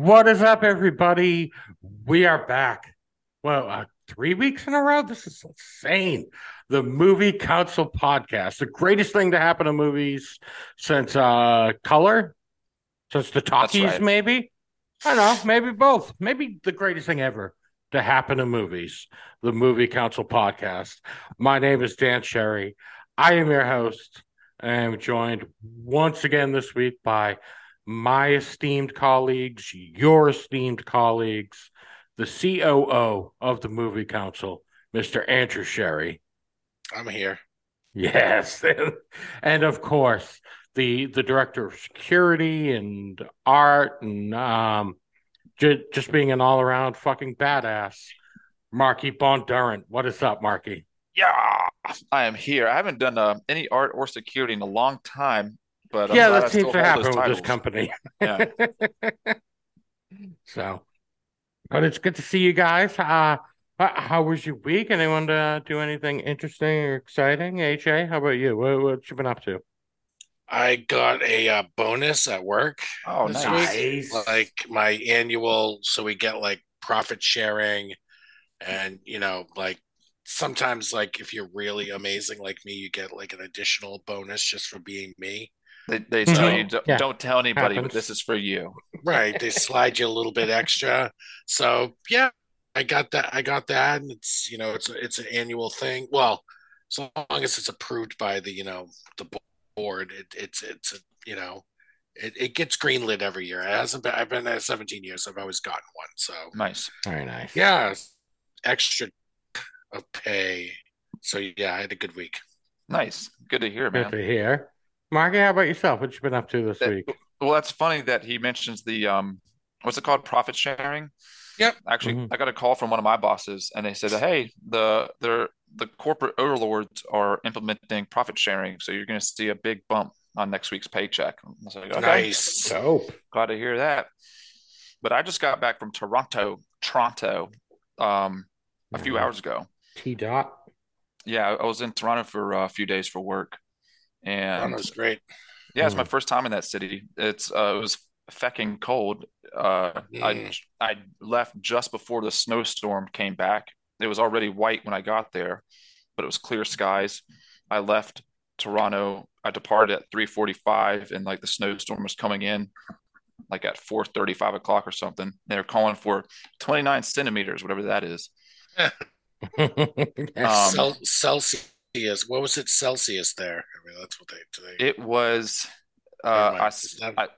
What is up, everybody? We are back. Well, uh, three weeks in a row. This is insane. The Movie Council podcast, the greatest thing to happen to movies since uh, Color, since the talkies, right. maybe. I don't know, maybe both. Maybe the greatest thing ever to happen to movies. The Movie Council podcast. My name is Dan Sherry. I am your host. I am joined once again this week by my esteemed colleagues, your esteemed colleagues, the COO of the Movie Council, Mr. Andrew Sherry. I'm here. Yes. and of course, the the director of security and art and um ju- just being an all-around fucking badass, Marky Bondurant. What is up, Marky? Yeah, I am here. I haven't done uh, any art or security in a long time, but yeah, glad that seems to happen with this company. Yeah. so, but it's good to see you guys. Uh, how was your week? Anyone to do anything interesting or exciting? AJ, how about you? What, what you been up to? I got a uh, bonus at work Oh, this nice. week, like my annual. So we get like profit sharing, and you know, like sometimes, like if you're really amazing like me, you get like an additional bonus just for being me. They, they tell Mhm. you don't, Yeah. don't tell anybody, but this is for you. Right? they slide you a little bit extra. So yeah, I got that. I got that, and it's you know, it's a, it's an annual thing. Well, as long as it's approved by the you know the board, it, it's it's a, you know. It, it gets greenlit every year. It hasn't been. I've been there 17 years. I've always gotten one. So Nice. Very nice. yeah, extra of pay. So yeah, I had a good week. Nice. Good to hear, man. Good to hear. Marky, how about yourself? What you been up to this Uh, week? Well, that's funny that he mentions the um, what's it called? Profit sharing. Yep. Actually, Mhm. I got a call from one of my bosses, and they said, "Hey, the the the corporate overlords are implementing profit sharing, so you're going to see a big bump on next week's paycheck." I was like, "Okay, Nice. Dope. glad to hear that." But I just got back from Toronto, Toronto, um, a few hours ago. T dot. Yeah, I was in Toronto for uh, a few days for work, and That was great. yeah, it's my Mm. first time in that city. It's uh, it was fecking cold. Uh, I Mm. I left just before the snowstorm came back. It was already white when I got there, but it was clear skies. I left Toronto. I departed at 3:45, and like the snowstorm was coming in, like at 4:35 o'clock or something. They were calling for 29 centimeters, whatever that is. Um, Cel- Celsius. What was it? Celsius there. I mean, that's what they. they It was uh. I, It's I-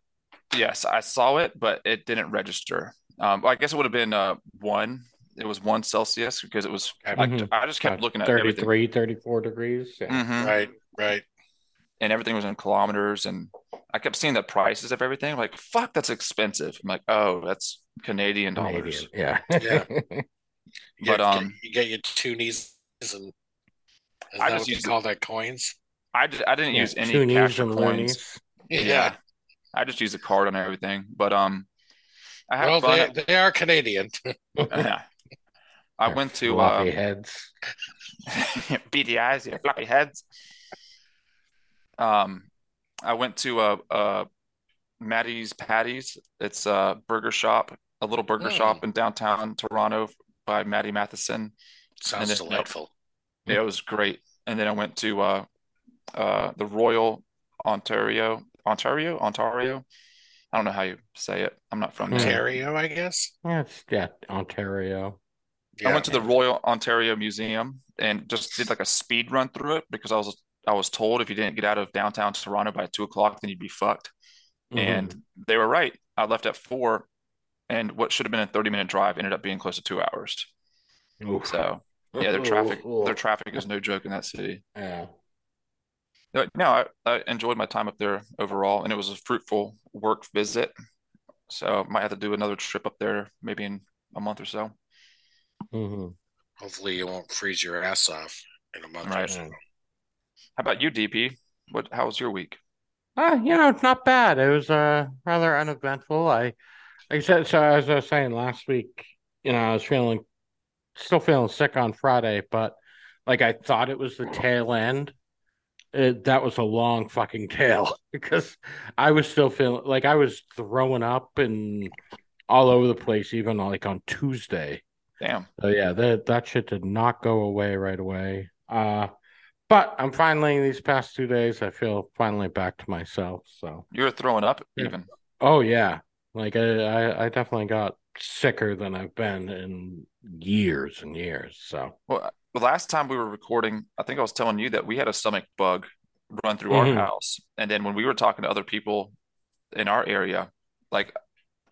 yes, I saw it, but it didn't register. Um, I guess it would have been uh, one. It was one Celsius because it was. I, Mhm. I just kept About looking at everything, 33, 34 degrees. Yeah. Mhm. Right. Right. and everything was in kilometers, and I kept seeing the prices of everything. I'm like, fuck, that's expensive. I'm like, oh, that's Canadian dollars. Canadian. Yeah. Yeah. You But, get, um, you get your toonies and. Is I just what they use call that coins? I, d- I didn't Yeah, use any cash or coins. loonies. Yeah, I just used a card on everything. But um, I had Well, fun. they, they are Canadian. Yeah. I Their went to floppy uh, heads. beady eyes, your floppy heads. Um, I went to uh, uh, Matty's Patty's. It's a burger shop, a little burger Mm. shop in downtown Toronto by Matty Matheson. Sounds And then- delightful. Yeah, it was great. And then I went to uh, uh, the Royal Ontario, Ontario, Ontario. I don't know how you say it. I'm not from there. Ontario, I guess. Yeah, it's, yeah, Ontario. I went to the Royal Ontario Museum and just did like a speed run through it because I was I was told if you didn't get out of downtown Toronto by two o'clock, then you'd be fucked. Mhm. And they were right. I left at four, and what should have been a 30 minute drive ended up being close to two hours. Oof. So yeah, their traffic Ooh, ooh. their traffic is no joke in that city. Yeah. No, I, I enjoyed my time up there overall, and it was a fruitful work visit. So might have to do another trip up there maybe in a month or so. hmm Hopefully, you won't freeze your ass off in a month or Right. so. How about you, DP? What? How was your week? Uh, you know, it's not bad. It was uh rather uneventful. I, like I said, so as I was saying last week, you know, I was feeling still feeling sick on Friday, but like I thought it was the tail end. It, that was a long fucking tail because I was still feeling like I was throwing up and all over the place, even like on Tuesday. Damn. So yeah, that that shit did not go away right away. Uh, but I'm finally these past two days, I feel finally back to myself. So You were throwing up Yeah. even. oh yeah, like I I, I definitely got sicker than I've been in years and years. So Well, the last time we were recording, I think I was telling you that we had a stomach bug run through Mhm. our house, and then when we were talking to other people in our area, like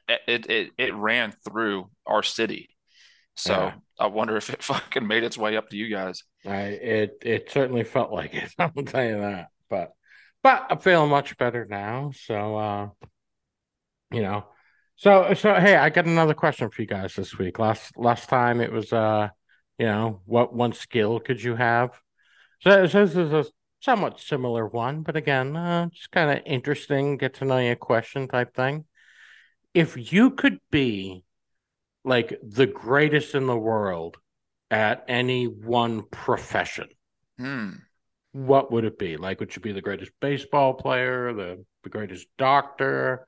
it it it ran through our city. So Yeah. I wonder if it fucking made its way up to you guys. I it it certainly felt like it. I'll tell you that. But but I'm feeling much better now. So uh, you know, so so hey, I got another question for you guys this week. Last last time it was uh, you know, what one skill could you have? So, so this is a somewhat similar one, but again, uh, just kind of interesting, get to know you question type thing. If you could be like the greatest in the world at any one profession, Hmm. what would it be? Like, would you be the greatest baseball player, the, the greatest doctor?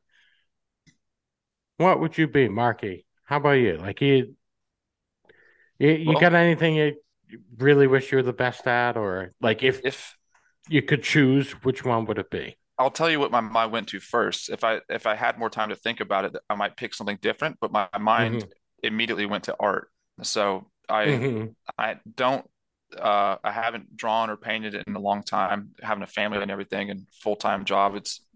What would you be, Marky? How about you? Like, you, you, you Well- got anything you really wish you were the best at, or like if If you could choose, which one would it be? I'll tell you what my mind went to first. If I if I had more time to think about it, I might pick something different, but my mind immediately went to art. So I Mhm. I don't uh I haven't drawn or painted it in a long time, having a family and everything and full-time job. It's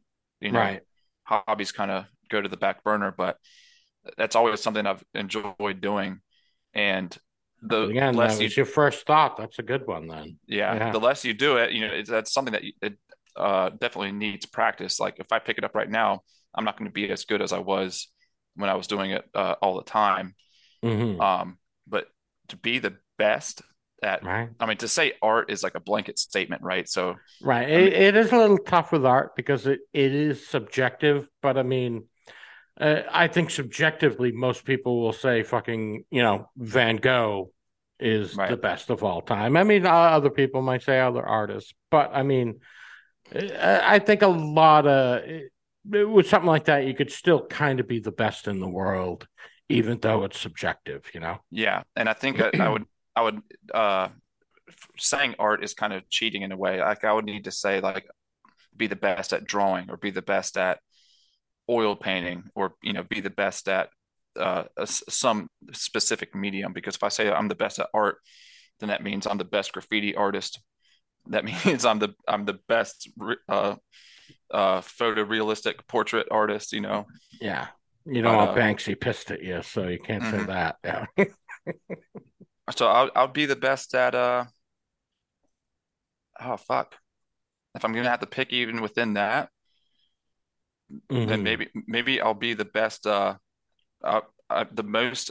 you know, Right. hobbies kind of go to the back burner, but that's always something I've enjoyed doing. And the Again, less you your first thought. That's a good one then. yeah, Yeah. the less you do it, you know, it's, that's something that it uh, definitely needs practice. Like if I pick it up right now, I'm not going to be as good as I was when I was doing it uh, all the time. hmm Um, but to be the best at, Right. I mean, to say art is like a blanket statement, right? So Right. I mean- It, it is a little tough with art because it, it is subjective, but I mean, uh, I think subjectively, most people will say fucking, you know, Van Gogh is Right. the best of all time. I mean, uh, other people might say other artists, but I mean, uh, I think a lot of with something like that, you could still kind of be the best in the world, even though it's subjective, you know? yeah, and I think I, I would, I would, uh, saying art is kind of cheating in a way. Like I would need to say like, be the best at drawing or be the best at oil painting or you know be the best at uh, a some specific medium because if I say I'm the best at art then that means I'm the best graffiti artist that means I'm the I'm the best uh uh photorealistic portrait artist you know Yeah. You want uh, Banksy pissed at you, so you can't say Mhm. that. Yeah. so I'll I'll be the best at uh oh fuck if I'm gonna have to pick even within that then Mhm. maybe maybe I'll be the best uh, uh, uh the most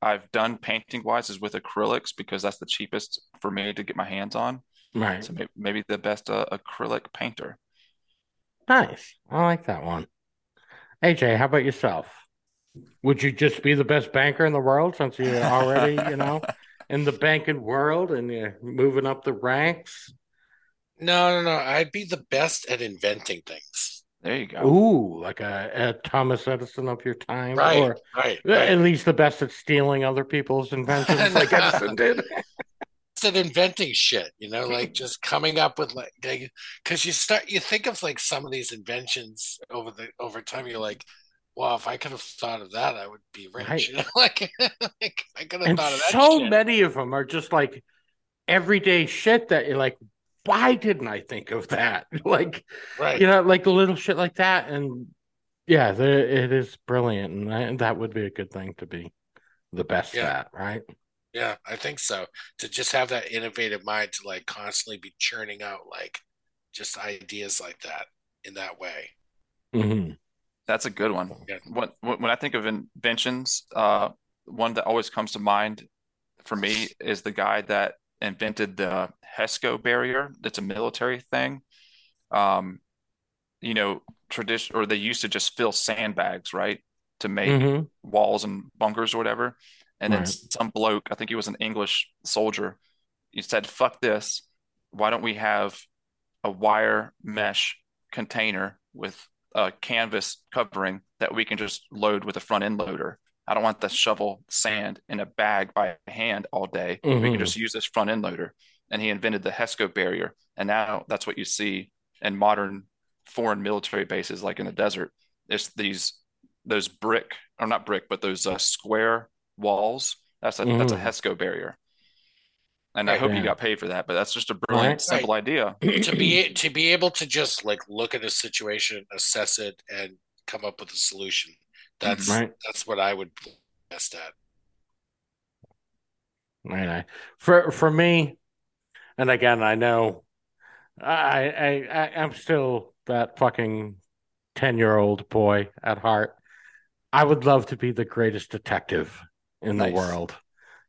I've done painting wise is with acrylics because that's the cheapest for me to get my hands on. Right. So maybe, maybe the best uh, acrylic painter. Nice. I like that one. AJ, how about yourself? Would you just be the best banker in the world since you're already, you know, in the banking world and you're moving up the ranks? No, no, no. I'd be the best at inventing things. There you go. Ooh, like a, a Thomas Edison of your time, Right, or right, at least the best at stealing other people's inventions, like Edison did. It's at inventing shit, you know, like just coming up with like, because you start, you think of like some of these inventions over the over time. You're like, wow, if I could have thought of that, I would be rich. Right. You know, like, like I could have And thought of that. so shit. many of them are just like everyday shit that you're like, why didn't I think of that? Like, right? you know, like a little shit like that. And yeah, the, it is brilliant. And that, that would be a good thing to be the best Yeah. at, right? Yeah, I think so. To just have that innovative mind to like constantly be churning out like just ideas like that in that way. hmm That's a good one. Yeah. When when I think of inventions, uh, one that always comes to mind for me is the guy that invented the HESCO barrier. That's a military thing. Um, you know, tradition or they used to just fill sandbags, right, to make hmm walls and bunkers or whatever. And then some bloke, I think he was an English soldier, he said, "Fuck this. Why don't we have a wire mesh container with a canvas covering that we can just load with a front end loader? I don't want to shovel sand in a bag by hand all day. We Mhm. can just use this front end loader." And he invented the HESCO barrier. And now that's what you see in modern foreign military bases, like in the desert. It's these those brick or not brick, but those uh, square walls. That's a that's a Mhm. HESCO barrier. And I Right. hope you got paid for that, but that's just a brilliant, Right. simple idea. to be to be able to just like look at a situation, assess it, and come up with a solution. That's Right. that's what I would best at. Right. For for me, and again, I know I I, I I'm still that fucking ten year old boy at heart. I would love to be the greatest detective in the world.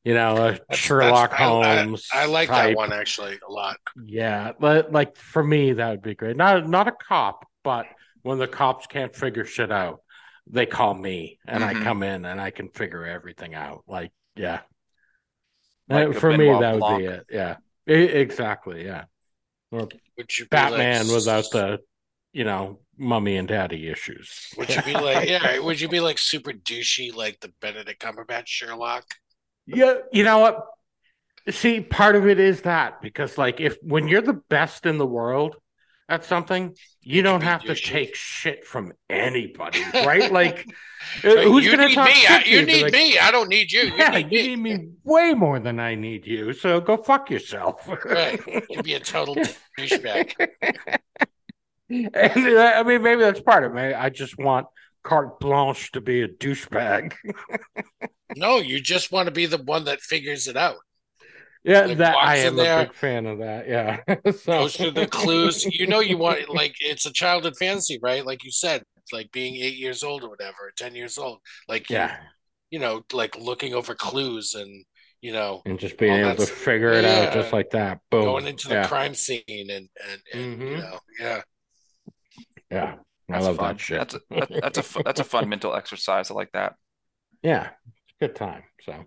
You know, a That's- Sherlock that's- I- I- Holmes. I, like type. that one actually a lot. Yeah, but like for me, that would be great. Not not a cop, but when the cops can't figure shit out, they call me, and I Mhm. come in and I can figure everything out. Like, yeah, Like Uh, for me, Benoit that would Blanc. be it. Yeah, exactly. Yeah, or Would you Batman like, without the, you know, mummy and daddy issues. Would you be like yeah? Would you be like super douchey like the Benedict Cumberbatch Sherlock? Yeah, you know what? See, part of it is that because, like, if when you're the best in the world at something, you don't have to take shit from anybody, right? Like, Right, who's you gonna need talk me? shit I- to you need like, me. I don't need you. You Yeah, need you me. need me way more than I need you. So go fuck yourself. Right. You'd be a total douchebag. and uh, I mean, maybe that's part of it. I just want carte blanche to be a douchebag. No, you just want to be the one that figures it out. Yeah, Like, that I walks in am there, a big fan of that. Yeah, so Goes through the clues. You know, you want like it's a childhood fantasy, right? Like you said, like being eight years old or whatever, or ten years old. Like yeah, you know, like looking over clues and you know and just being able to figure it out just like that. Boom. going into the yeah, crime scene and and, and you Mhm. know, yeah. yeah. I That's love fun. that shit. That's a, that's a that's a fun mental exercise. I like that. Yeah, good time. So,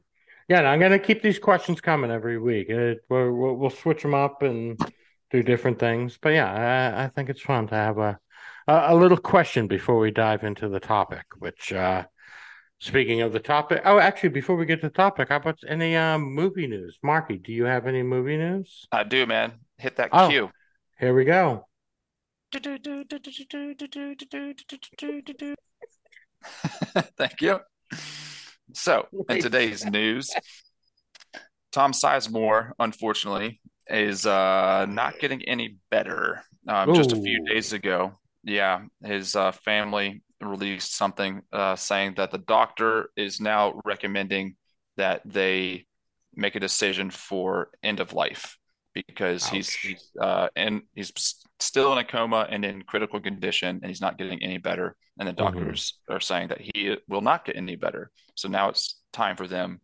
yeah, and I'm gonna keep these questions coming every week. It, we'll, we'll we'll switch them up and do different things. But yeah, I, I think it's fun to have a, a a little question before we dive into the topic. Which, uh, speaking of the topic, oh, actually, before we get to the topic, how about any um movie news? Marky, do you have any movie news? I do, man. Hit that Oh. cue. Here we go. Thank you. So, in today's news, Tom Sizemore, unfortunately, is uh, not getting any better. Um, just a few days ago, yeah, his uh, family released something uh, saying that the doctor is now recommending that they make a decision for end of life because he's Ouch. he's uh, and he's still in a coma and in critical condition, and he's not getting any better. And the Mhm. doctors are saying that he will not get any better. So now it's time for them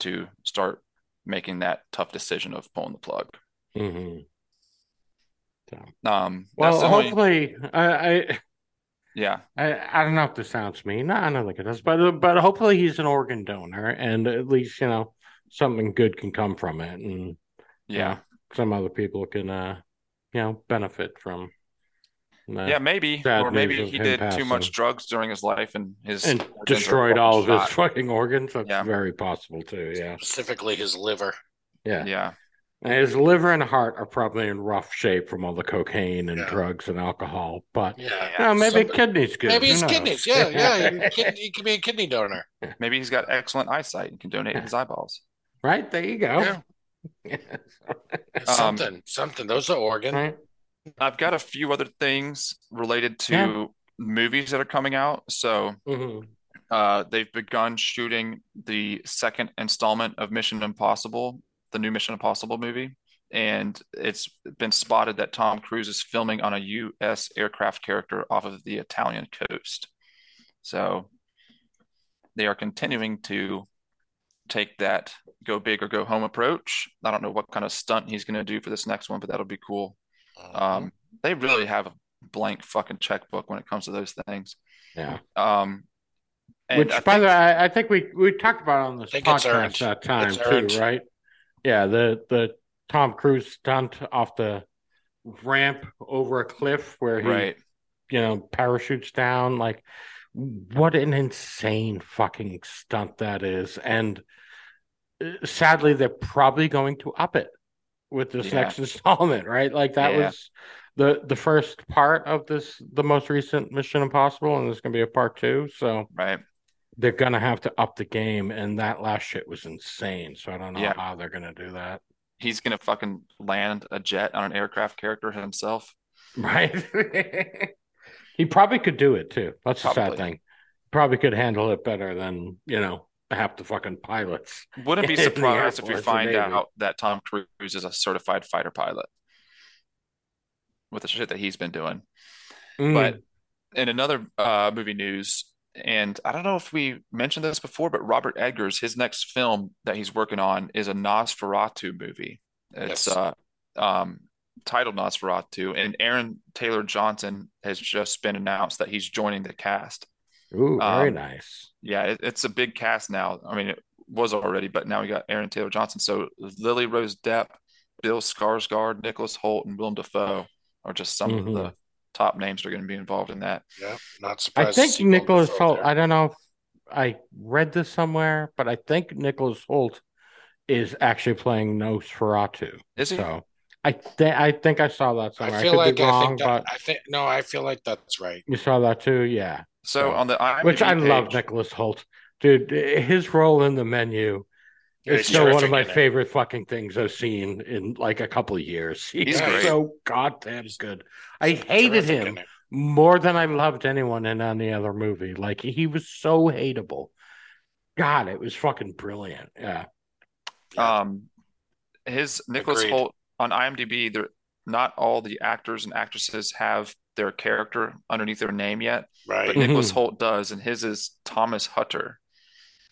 to start making that tough decision of pulling the plug. hmm Um, Well, that's the only, hopefully, I, I yeah, I, I don't know if this sounds mean. I don't think it does. But but hopefully he's an organ donor, and at least you know something good can come from it, and yeah, some other people can uh you know benefit from. yeah, maybe, or maybe he him did too much drugs during his life and his and destroyed all of his shot. fucking organs. That's Yeah. very possible too. Yeah, Specifically his liver. yeah. Yeah, And his liver and heart are probably in rough shape from all the cocaine and Yeah. drugs and alcohol. But Yeah. you know, maybe Some- kidneys good. maybe his kidneys. Yeah, yeah. He, can- he could be a kidney donor. maybe he's got excellent eyesight and can donate his eyeballs. right there you go. Yeah. Um, Something. something. Those are organ. right. I've got a few other things related to Yeah. movies that are coming out. So Mhm. uh, they've begun shooting the second installment of Mission Impossible, the new Mission Impossible movie. and it's been spotted that Tom Cruise is filming on a U.S. aircraft character off of the Italian coast. So they are continuing to take that go big or go home approach. I don't know what kind of stunt he's going to do for this next one, but that'll be cool. Mhm. Um, they really have a blank fucking checkbook when it comes to those things. Yeah. Um, and Which, I by the way, I, I think we we talked about on this think podcast that time It's too, earned. right? Yeah, the the Tom Cruise stunt off the ramp over a cliff where he, right, you know, parachutes down. Like, what an insane fucking stunt that is! And uh, sadly, they're probably going to up it with this Yeah. next installment, right? Like that Yeah. was the the first part of this, the most recent Mission Impossible, and there's going to be a part two. So right. they're gonna have to up the game, and that last shit was insane. So I don't know Yeah. how they're gonna do that. He's gonna fucking land a jet on an aircraft character himself. Right? he probably could do it too. That's the sad thing. Probably could handle it better than you know half the fucking pilots. Wouldn't be In the Air surprised if we find out that Tom Cruise is a certified fighter pilot with the shit that he's been doing. Mm. But in another uh, movie news, and I don't know if we mentioned this before, but Robert Eggers, his next film that he's working on is a Nosferatu movie. It's Yes. uh, um, titled Nosferatu, and Aaron Taylor Johnson has just been announced that he's joining the cast. Ooh, very um, nice. Yeah, it, it's a big cast now. I mean, it was already, but now we got Aaron Taylor Johnson. So Lily Rose Depp, Bill Skarsgård, Nicholas Hoult, and Willem Dafoe are just some Mhm. of the top names that are going to be involved in that. Yeah, not surprised. I think Nicholas Hoult. there. I don't know if I read this somewhere, but I think Nicholas Hoult is actually playing Nosferatu. Is he? So I think I think I saw that somewhere. I I, feel could like be I think that, but I think no, I feel like that's right. you saw that too. Yeah, So So- on the IMDb which I love Nicholas Hoult, dude. His role in the menu is still one of my in it. favorite fucking things I've seen in like a couple of years. He's, He's great. so goddamn good. I hated him more than I loved anyone in any other movie. Like he was so hateable. God, it was fucking brilliant. Yeah. Um, his Nicholas Agreed. Hoult on IMDb, they're not all the actors and actresses have their character underneath their name yet, Right. but Nicholas Mhm. Hoult does, and his is Thomas Hutter.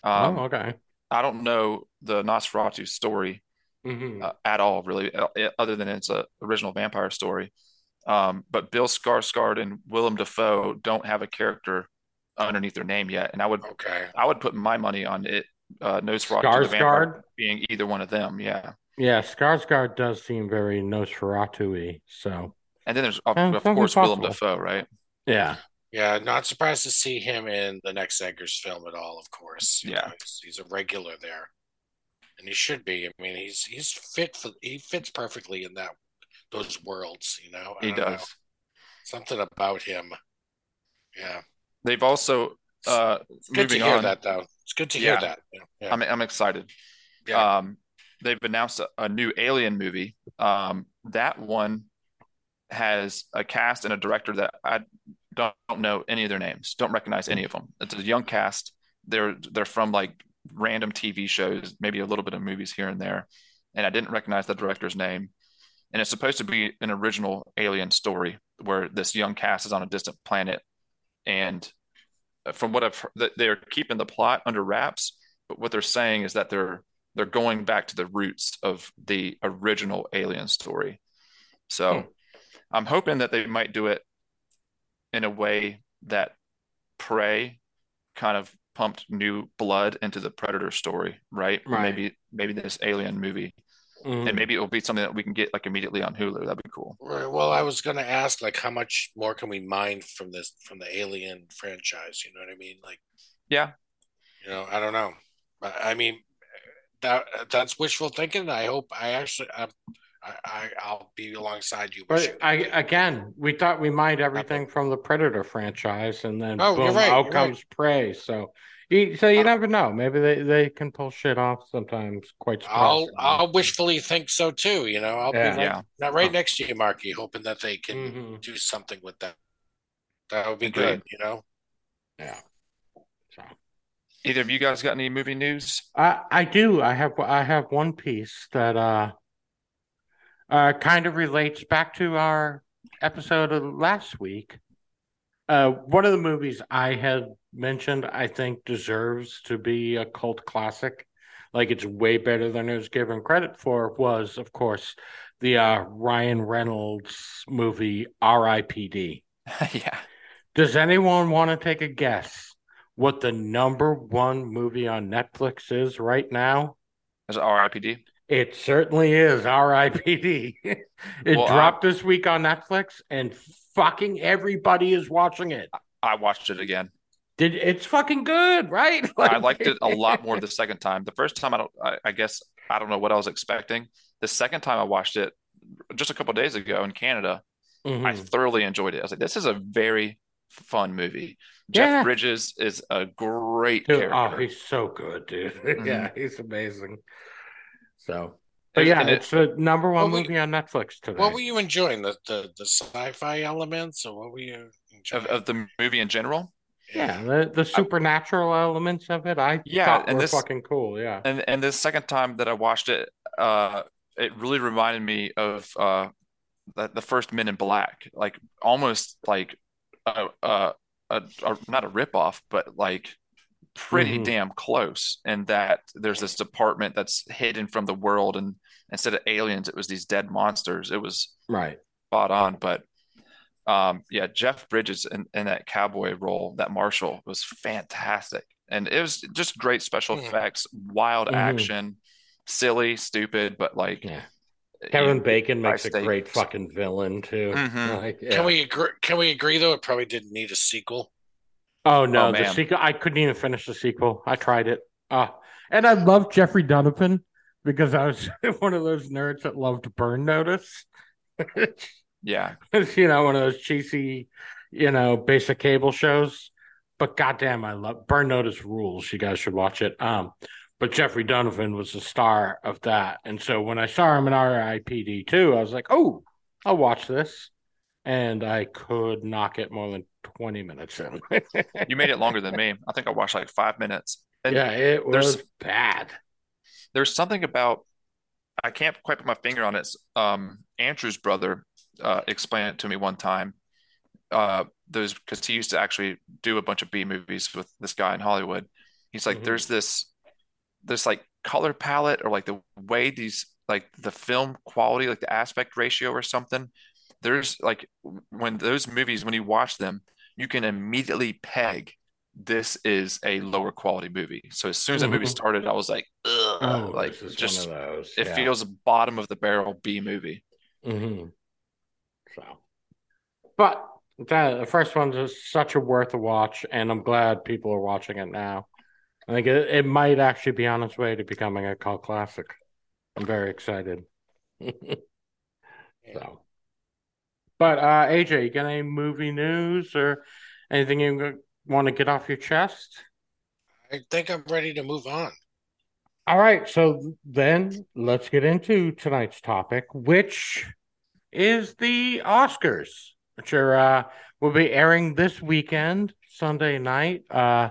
Um, oh, okay. I don't know the Nosferatu story Mhm. uh, at all, really, uh, other than it's a original vampire story. Um, but Bill Skarsgård and Willem Dafoe don't have a character underneath their name yet, and I would Okay. I would put my money on it. Uh, Nosferatu the vampire being either one of them, yeah. Yeah, Skarsgård does seem very Nosferatu-y. So And then there's of, Yeah, of something course Willem possible. Dafoe, right? yeah. Yeah, not surprised to see him in the next Eggers film at all. Of course. You Yeah. know, he's, he's a regular there, and he should be. I mean, he's he's fit for he fits perfectly in that those worlds. You know, I He don't know. does. something about him. Yeah, They've also uh, it's good to moving hear on. that though. It's good to Yeah. hear that. Yeah, yeah. I'm I'm excited. Yeah. Um, they've announced a, a new Alien movie. Um, that one has a cast and a director that I don't, don't know any of their names. Don't recognize any of them. It's a young cast. They're they're from like random TV shows, maybe a little bit of movies here and there, and I didn't recognize the director's name. And it's supposed to be an original Alien story where this young cast is on a distant planet, and from what I've heard, they're keeping the plot under wraps. But what they're saying is that they're they're going back to the roots of the original Alien story. So Hmm. I'm hoping that they might do it in a way that Prey kind of pumped new blood into the Predator story, right? Right. Maybe maybe this Alien movie, Mhm. and maybe it'll be something that we can get like immediately on Hulu. That'd be cool. Right, Well, I was going to ask, like, how much more can we mine from this from the Alien franchise? You know what I mean? Like, Yeah, you know, I don't know. I, I mean, that that's wishful thinking. I hope I actually, I, I, I'll be alongside you. But I again, we thought we mined everything from the Predator franchise, and then Oh, boom, right, out you're comes Prey. So, you, so you Uh, never know. Maybe they, they can pull shit off sometimes quite. I'll. I'll wishfully think so too. You know, I'll Yeah. be right, yeah. not right next to you, Marky, hoping that they can Mhm. do something with that. That would be Agreed. good. You know. Yeah. So Either of you guys got any movie news? I I do. I have I have one piece that uh uh, kind of relates back to our episode of last week. Uh, one of the movies I had mentioned, I think, deserves to be a cult classic. Like it's way better than it was given credit for. Was of course the uh, Ryan Reynolds movie R.I.P.D. yeah. Does anyone want to take a guess what the number one movie on Netflix is right now? Is it RIPD? It certainly is R.I.P.D. it Well, dropped this week on Netflix, and fucking everybody is watching it. I watched it again. Did it's fucking good, right? I liked it a lot more the second time. The first time, I don't. I, I guess I don't know what I was expecting. The second time I watched it, just a couple days ago in Canada, I Mhm. thoroughly enjoyed it. I was like, this is a very fun movie. Yeah. Jeff Bridges is a great Dude, character. oh, he's so good, dude. yeah, he's amazing. So, but And- yeah, and it- it's the number one What we- movie on Netflix today. What were you enjoying? The the, the sci-fi elements, or what were you enjoying? of, of the movie in general. yeah, the, the supernatural elements of it, I Yeah, thought and were this- fucking cool. Yeah. And and the second time that I watched it, uh, it really reminded me of uh, the, the first Men in Black, like almost like a, a, a, a not a ripoff, but like pretty Mhm. damn close. And that there's this department that's hidden from the world, and instead of aliens, it was these dead monsters. It was Right. spot on, but. Um, yeah, Jeff Bridges in, in that cowboy role, that Marshall was fantastic. And it was just great special Mhm. effects, wild Mhm. action, silly, stupid, but like Yeah. Kevin Bacon makes a stakes. great fucking villain too. Mhm. Like, yeah. Can we agree? Can we agree though? It probably didn't need a sequel. Oh no, Oh, the sequel. I couldn't even finish the sequel. I tried it. Uh, and I love Jeffrey Donovan because I was one of those nerds that loved Burn Notice. Yeah, It's, you know, one of those cheesy, you know, basic cable shows. But goddamn, I love Burn Notice rules. You guys should watch it. Um, but Jeffrey Donovan was the star of that, and so when I saw him in R.I.P.D. too, I was like, oh, I'll watch this, and I could not get more than twenty minutes in. you made it longer than me. I think I watched like five minutes. And yeah, it there's- was bad. there's something about I can't quite put my finger on it. Um, Andrew's brother uh, explained it to me one time. Uh, those because he used to actually do a bunch of B movies with this guy in Hollywood. He's like, Mhm. there's this, this like color palette or like the way these like the film quality, like the aspect ratio or something. There's like when those movies, when you watch them, you can immediately peg this is a lower quality movie. So as soon as that movie Mhm. started, I was like, Ugh, Oh, like just one of those. it yeah. feels bottom of the barrel B movie. hmm So, but that, the first one's such a worth a watch, and I'm glad people are watching it now. I think it, it might actually be on its way to becoming a cult classic. I'm very excited. so, but uh, AJ, you got any movie news or anything you want to get off your chest? I think I'm ready to move on. All right, so then let's get into tonight's topic, which is the Oscars, which are uh, will be airing this weekend, Sunday night. Uh,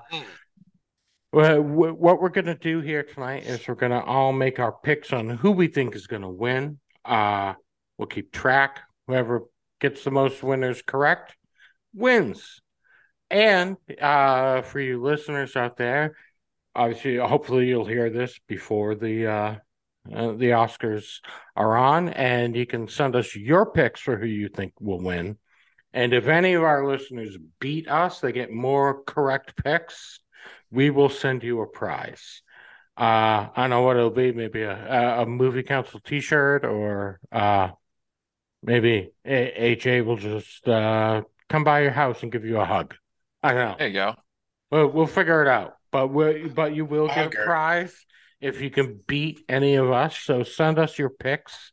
Wha- what we're gonna do here tonight is we're gonna all make our picks on who we think is gonna win. Uh, we'll keep track. Whoever gets the most winners correct wins. And uh, for you listeners out there, obviously, hopefully, you'll hear this before the uh, uh, the Oscars are on, and you can send us your picks for who you think will win. And if any of our listeners beat us, they get more correct picks. We will send you a prize. Uh, I don't know what it'll be. Maybe a a, movie council T-shirt, or uh, maybe A- AJ will just uh, come by your house and give you a hug. I don't know. There you go. Well, we'll figure it out. But we but you will get a prize if you can beat any of us. So send us your picks.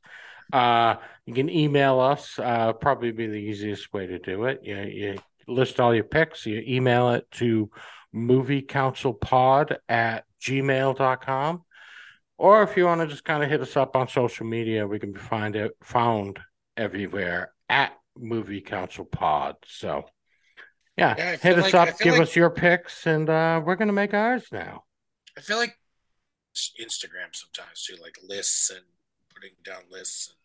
Uh, you can email us. Uh, probably be the easiest way to do it. You, you list all your picks. You email it to moviecouncilpod at gmail.com. Or if you want to just kind of hit us up on social media, we can be find it found everywhere at Movie Council Pod. So yeah, Yeah, hit us like- up, give like- us your picks, and uh, we're gonna make ours now. I feel like Instagram sometimes too, like lists and putting down lists. And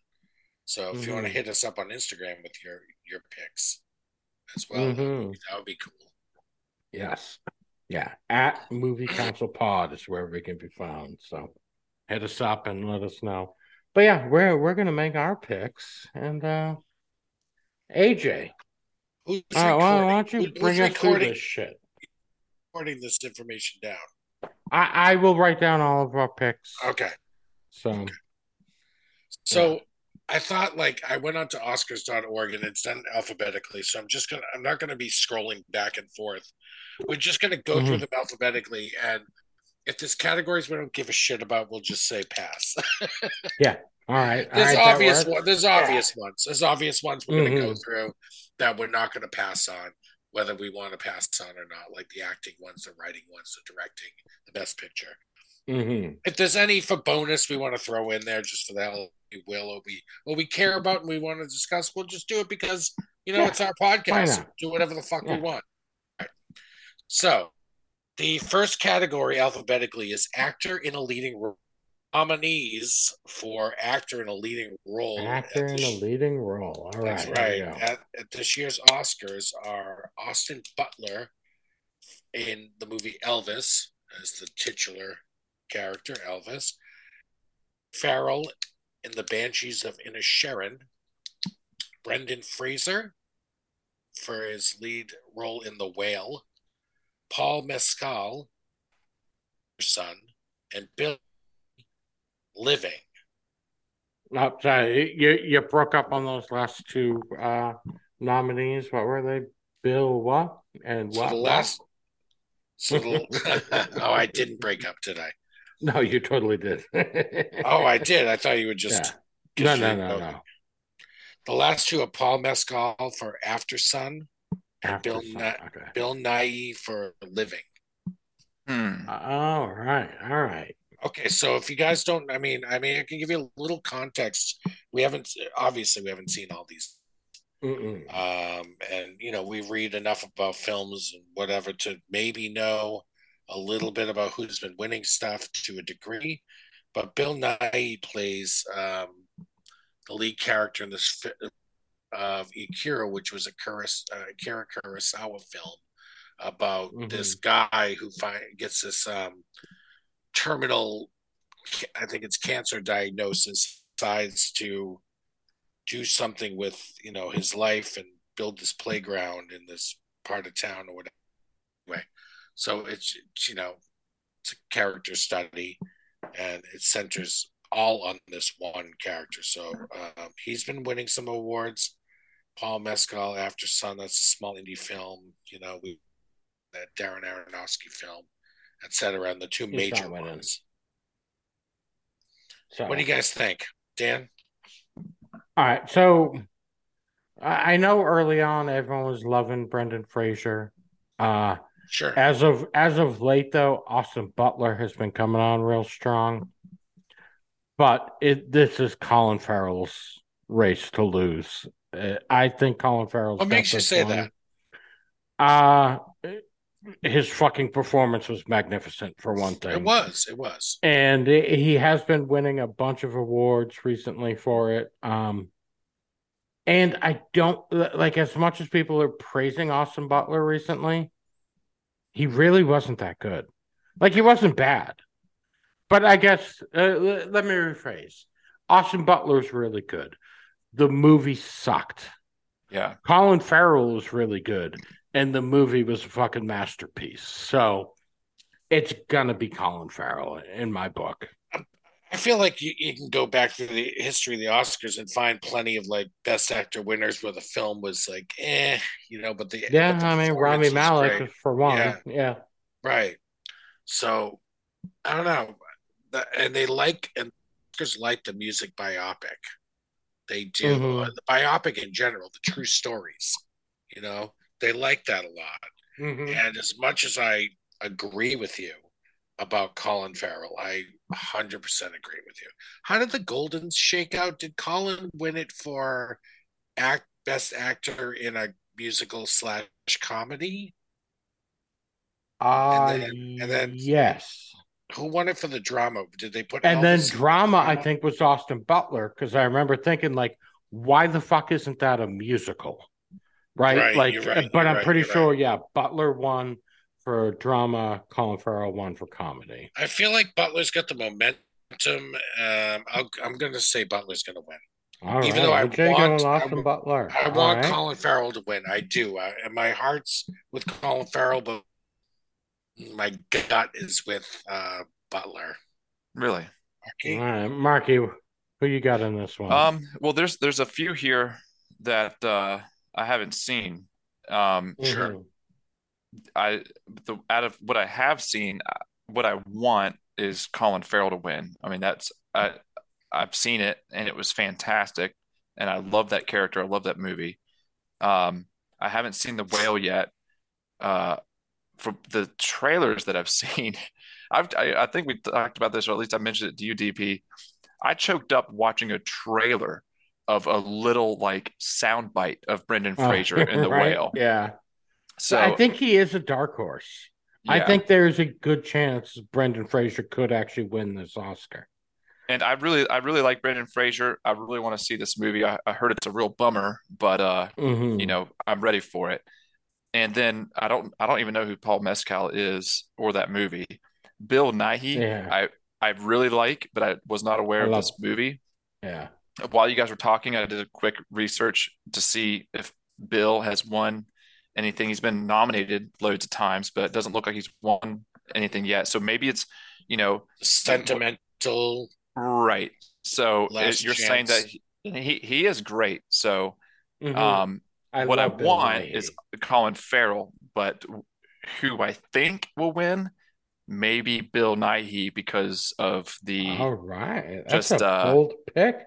So if you want to hit us up on Instagram with your your picks as well, Mhm. that would be cool. Yes. Yeah. At Movie Council Pod is where we can be found. So hit us up and let us know. But yeah, we're we're gonna make our picks. And uh AJ, Who's right, why, recording? why don't you Who- who's bring us through recording, this shit? recording this information down? I, I will write down all of our picks. Okay. So So I thought like I went on to Oscars.org and it's done alphabetically. So I'm just gonna I'm not gonna be scrolling back and forth. We're just gonna go through Mhm. them alphabetically and if there's categories we don't give a shit about, we'll just say pass. Yeah. All right. all there's right, obvious one, there's obvious ones. There's obvious ones we're gonna go Mhm. through that we're not gonna pass on, whether we want to pass on or not, like the acting ones, the writing ones, the directing, the best picture. Mhm. if there's any for bonus we want to throw in there just for the hell we will or we or we care about and we want to discuss we'll just do it because you know Yeah, it's our podcast not? do whatever the fuck Yeah. we want right. so the first category alphabetically is actor in a leading role nominees for actor in a leading role Actor in a leading role. All right. that's right at, at this year's oscars are austin butler in the movie elvis as the titular character elvis farrell in the banshees of inisherin brendan fraser for his lead role in the whale paul mescal son and bill living sorry, you you broke up on those last two uh nominees. What were they? Bill what and so what? the what? last so the, oh i didn't break up did i No, you totally did. Oh, I did. I thought you would just. no, no, no, no. The last two are Paul Mescal for After Sun, and After Bill some- Nye, okay. Bill Nighy for Living. Hmm. All right, all right. Okay, so if you guys don't, I mean, I mean, I can give you a little context. We haven't, obviously, we haven't seen all these, Mm-mm. um, and you know, we read enough about films and whatever to maybe know a little bit about who's been winning stuff to a degree. But Bill Nighy plays um, the lead character in this fi- of Ikiru, which was a Kuros, uh, Akira Kurosawa film about Mhm. this guy who find, gets this um, terminal, I think it's cancer diagnosis, decides to do something with you know his life and build this playground in this part of town or whatever. So it's, it's you know it's a character study, and it centers all on this one character. So um, he's been winning some awards. Paul Mescal, After Sun, that's a small indie film. You know, we that Darren Aronofsky film, etc. And the two He's major ones. So, What do you guys think, Dan? all right. So I I know early on everyone was loving Brendan Fraser. Uh, Sure. as of as of late though, Austin Butler has been coming on real strong. But it this is Colin Farrell's race to lose. Uh, I think Colin Farrell's What makes you say one. that? Uh his fucking performance was magnificent for one thing. It was. It was. and he has been winning a bunch of awards recently for it um and i don't like as much as people are praising austin butler recently he really wasn't that good. Like he wasn't bad. But i guess uh, l- let me rephrase. Austin butler's really good. The movie sucked. Yeah. colin farrell was really good and the movie was a fucking masterpiece. So it's gonna be Colin Farrell in my book. I feel like you, you can go back through the history of the Oscars and find plenty of like best actor winners where the film was like, eh, you know, but the Yeah, but the I mean Rami Malek great. for one. Yeah. Yeah. right? So I don't know, and they like and Oscars like the music biopic. They do Mhm. uh, the biopic in general, the true stories. You know, they like that a lot. Mhm. And as much as I agree with you about Colin Farrell, I 100% agree with you. How did the Goldens shake out? Did Colin win it for act best actor in a musical slash comedy? Uh, And then- and then- yes. Who won it for the drama? Did they put And then drama, I think, was Austin Butler because I remember thinking, like, why the fuck isn't that a musical? Right? Right, like, right, but I'm right, pretty sure, yeah, Butler won for drama, Colin Farrell won for comedy. I feel like Butler's got the momentum. Um, I'll, I'm going to say Butler's going to win. All Even right, though I AJ want- going I Austin Butler. I All want right. Colin Farrell to win. I do. I, and my heart's with Colin Farrell, but my gut is with uh, Butler. Really? Okay. All right, Marky, who you got in this one? Um, well, there's there's a few here that uh, I haven't seen. Um, sure. I the out of what I have seen, uh, what I want is Colin Farrell to win. I mean, that's I I've seen it and it was fantastic, and I love that character. I love that movie. Um, I haven't seen The Whale yet. Uh, from the trailers that I've seen, I've I, I think we talked about this, or at least I mentioned it to you, DP. I choked up watching a trailer of a little like soundbite of Brendan Oh, Fraser in The right? Whale. Yeah. So I think he is a dark horse. I think there's a good chance Brendan Fraser could actually win this Oscar. And I really, I really like Brendan Fraser. I really want to see this movie. I, I heard it's a real bummer, but uh, Mhm. you know, I'm ready for it. And then I don't, I don't even know who Paul Mescal is or that movie. Bill Nighy, Yeah. I, I really like, but I was not aware I of this movie. Yeah. While you guys were talking, I did a quick research to see if Bill has won anything. He's been nominated loads of times, but it doesn't look like he's won anything yet. So maybe it's, you know, Sentimental. Right. So it- you're saying that he, he he is great. So Mhm. um I what I want Nighy. is Colin Farrell, but who I think will win, maybe Bill Nighy because of the All right. That's just, a uh, bold pick.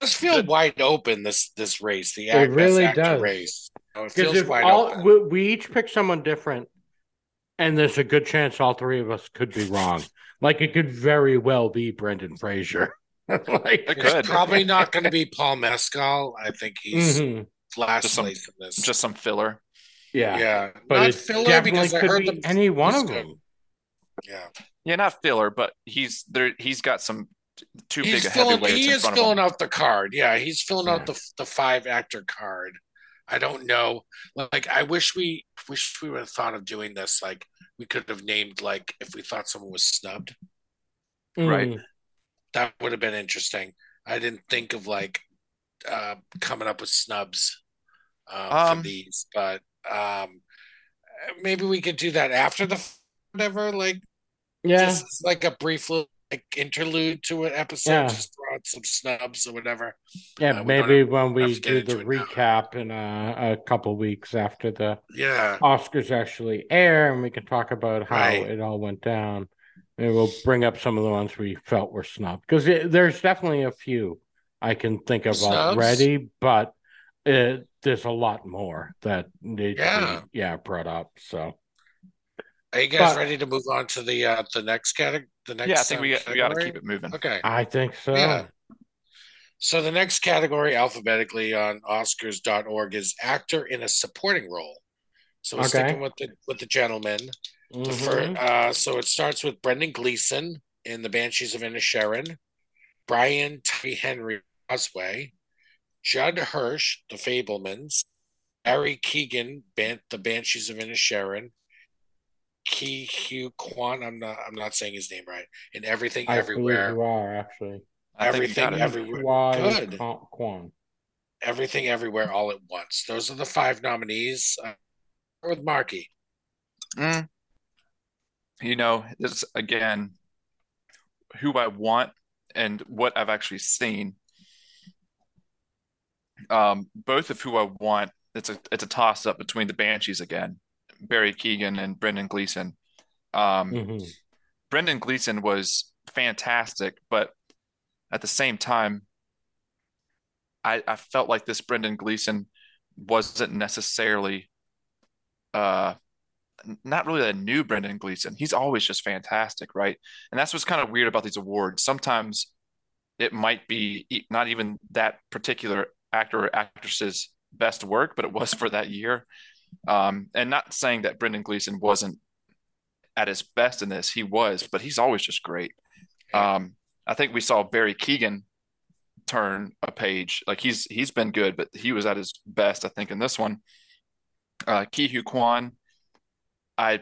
Just feel wide open this this race, the It act, best really actor does. race. Oh, It Because if wide all we, we each pick someone different, and there's a good chance all three of us could be wrong. Like it could very well be Brendan Fraser. like It It's could. probably not going to be Paul Mescal. I think he's Mhm. last Just some- place in this. just some filler. yeah. yeah, But not filler because I could heard be them. any one he's of good. them. Yeah, Yeah, not filler, but he's there. He's got some too he's big a filling. heavyweights He in is front of filling him. out the card. Yeah, he's filling Yeah. out the the five actor card. I don't know. Like, I wish we wish we would have thought of doing this. Like, we could have named like if we thought someone was snubbed. Right. Mhm. That would have been interesting. I didn't think of like uh, coming up with snubs uh, Um, for these, but um, maybe we could do that after the whatever. Like, Yeah. just like a brief little like interlude to an episode, Yeah. just throw out some snubs or whatever. Yeah, Uh, we don't maybe have- when we do the it now. recap in a, a couple weeks after the Yeah, Oscars actually air, and we can talk about how Right. it all went down. And we'll bring up some of the ones we felt were snubbed because there's definitely a few I can think of Snubs? already, but it, there's a lot more that need Yeah. to be yeah brought up. So are you guys But- ready to move on to the uh, the next category? The next, Yeah, I think uh, we got, we got to keep it moving. Okay. I think so. Yeah. So the next category alphabetically on Oscars.org is actor in a supporting role. So we're Okay. sticking with the with the gentleman. The Mhm. fir- uh, so it starts with Brendan Gleeson in The Banshees of Inisherin, Brian Tyree Henry Causeway, Judd Hirsch, The Fabelmans, Barry Keoghan, Ban- The Banshees of Inisherin, Ke Huy Quan. I'm not. I'm not saying his name right. In Everything, I Everywhere, you are actually. I Everything, got everywhere. Why Good. Quan- Quan. Everything, Everywhere, All at Once. Those are the five nominees. Uh, with Marky. Mm. You know, this again, who I want and what I've actually seen. Um, both of who I want, it's a it's a toss up between the Banshees again, Barry Keoghan and Brendan Gleeson. Um, Mhm. Brendan Gleeson was fantastic, but at the same time, I, I felt like this Brendan Gleeson wasn't necessarily uh not really a new Brendan Gleeson. He's always just fantastic, right? And that's what's kind of weird about these awards. Sometimes it might be not even that particular actor or actress's best work, but it was for that year. Um, and not saying that Brendan Gleeson wasn't at his best in this, he was, but he's always just great. Um, I think we saw Barry Keoghan turn a page. Like he's he's been good, but he was at his best, I think, in this one. Uh Ke Huy Quan, I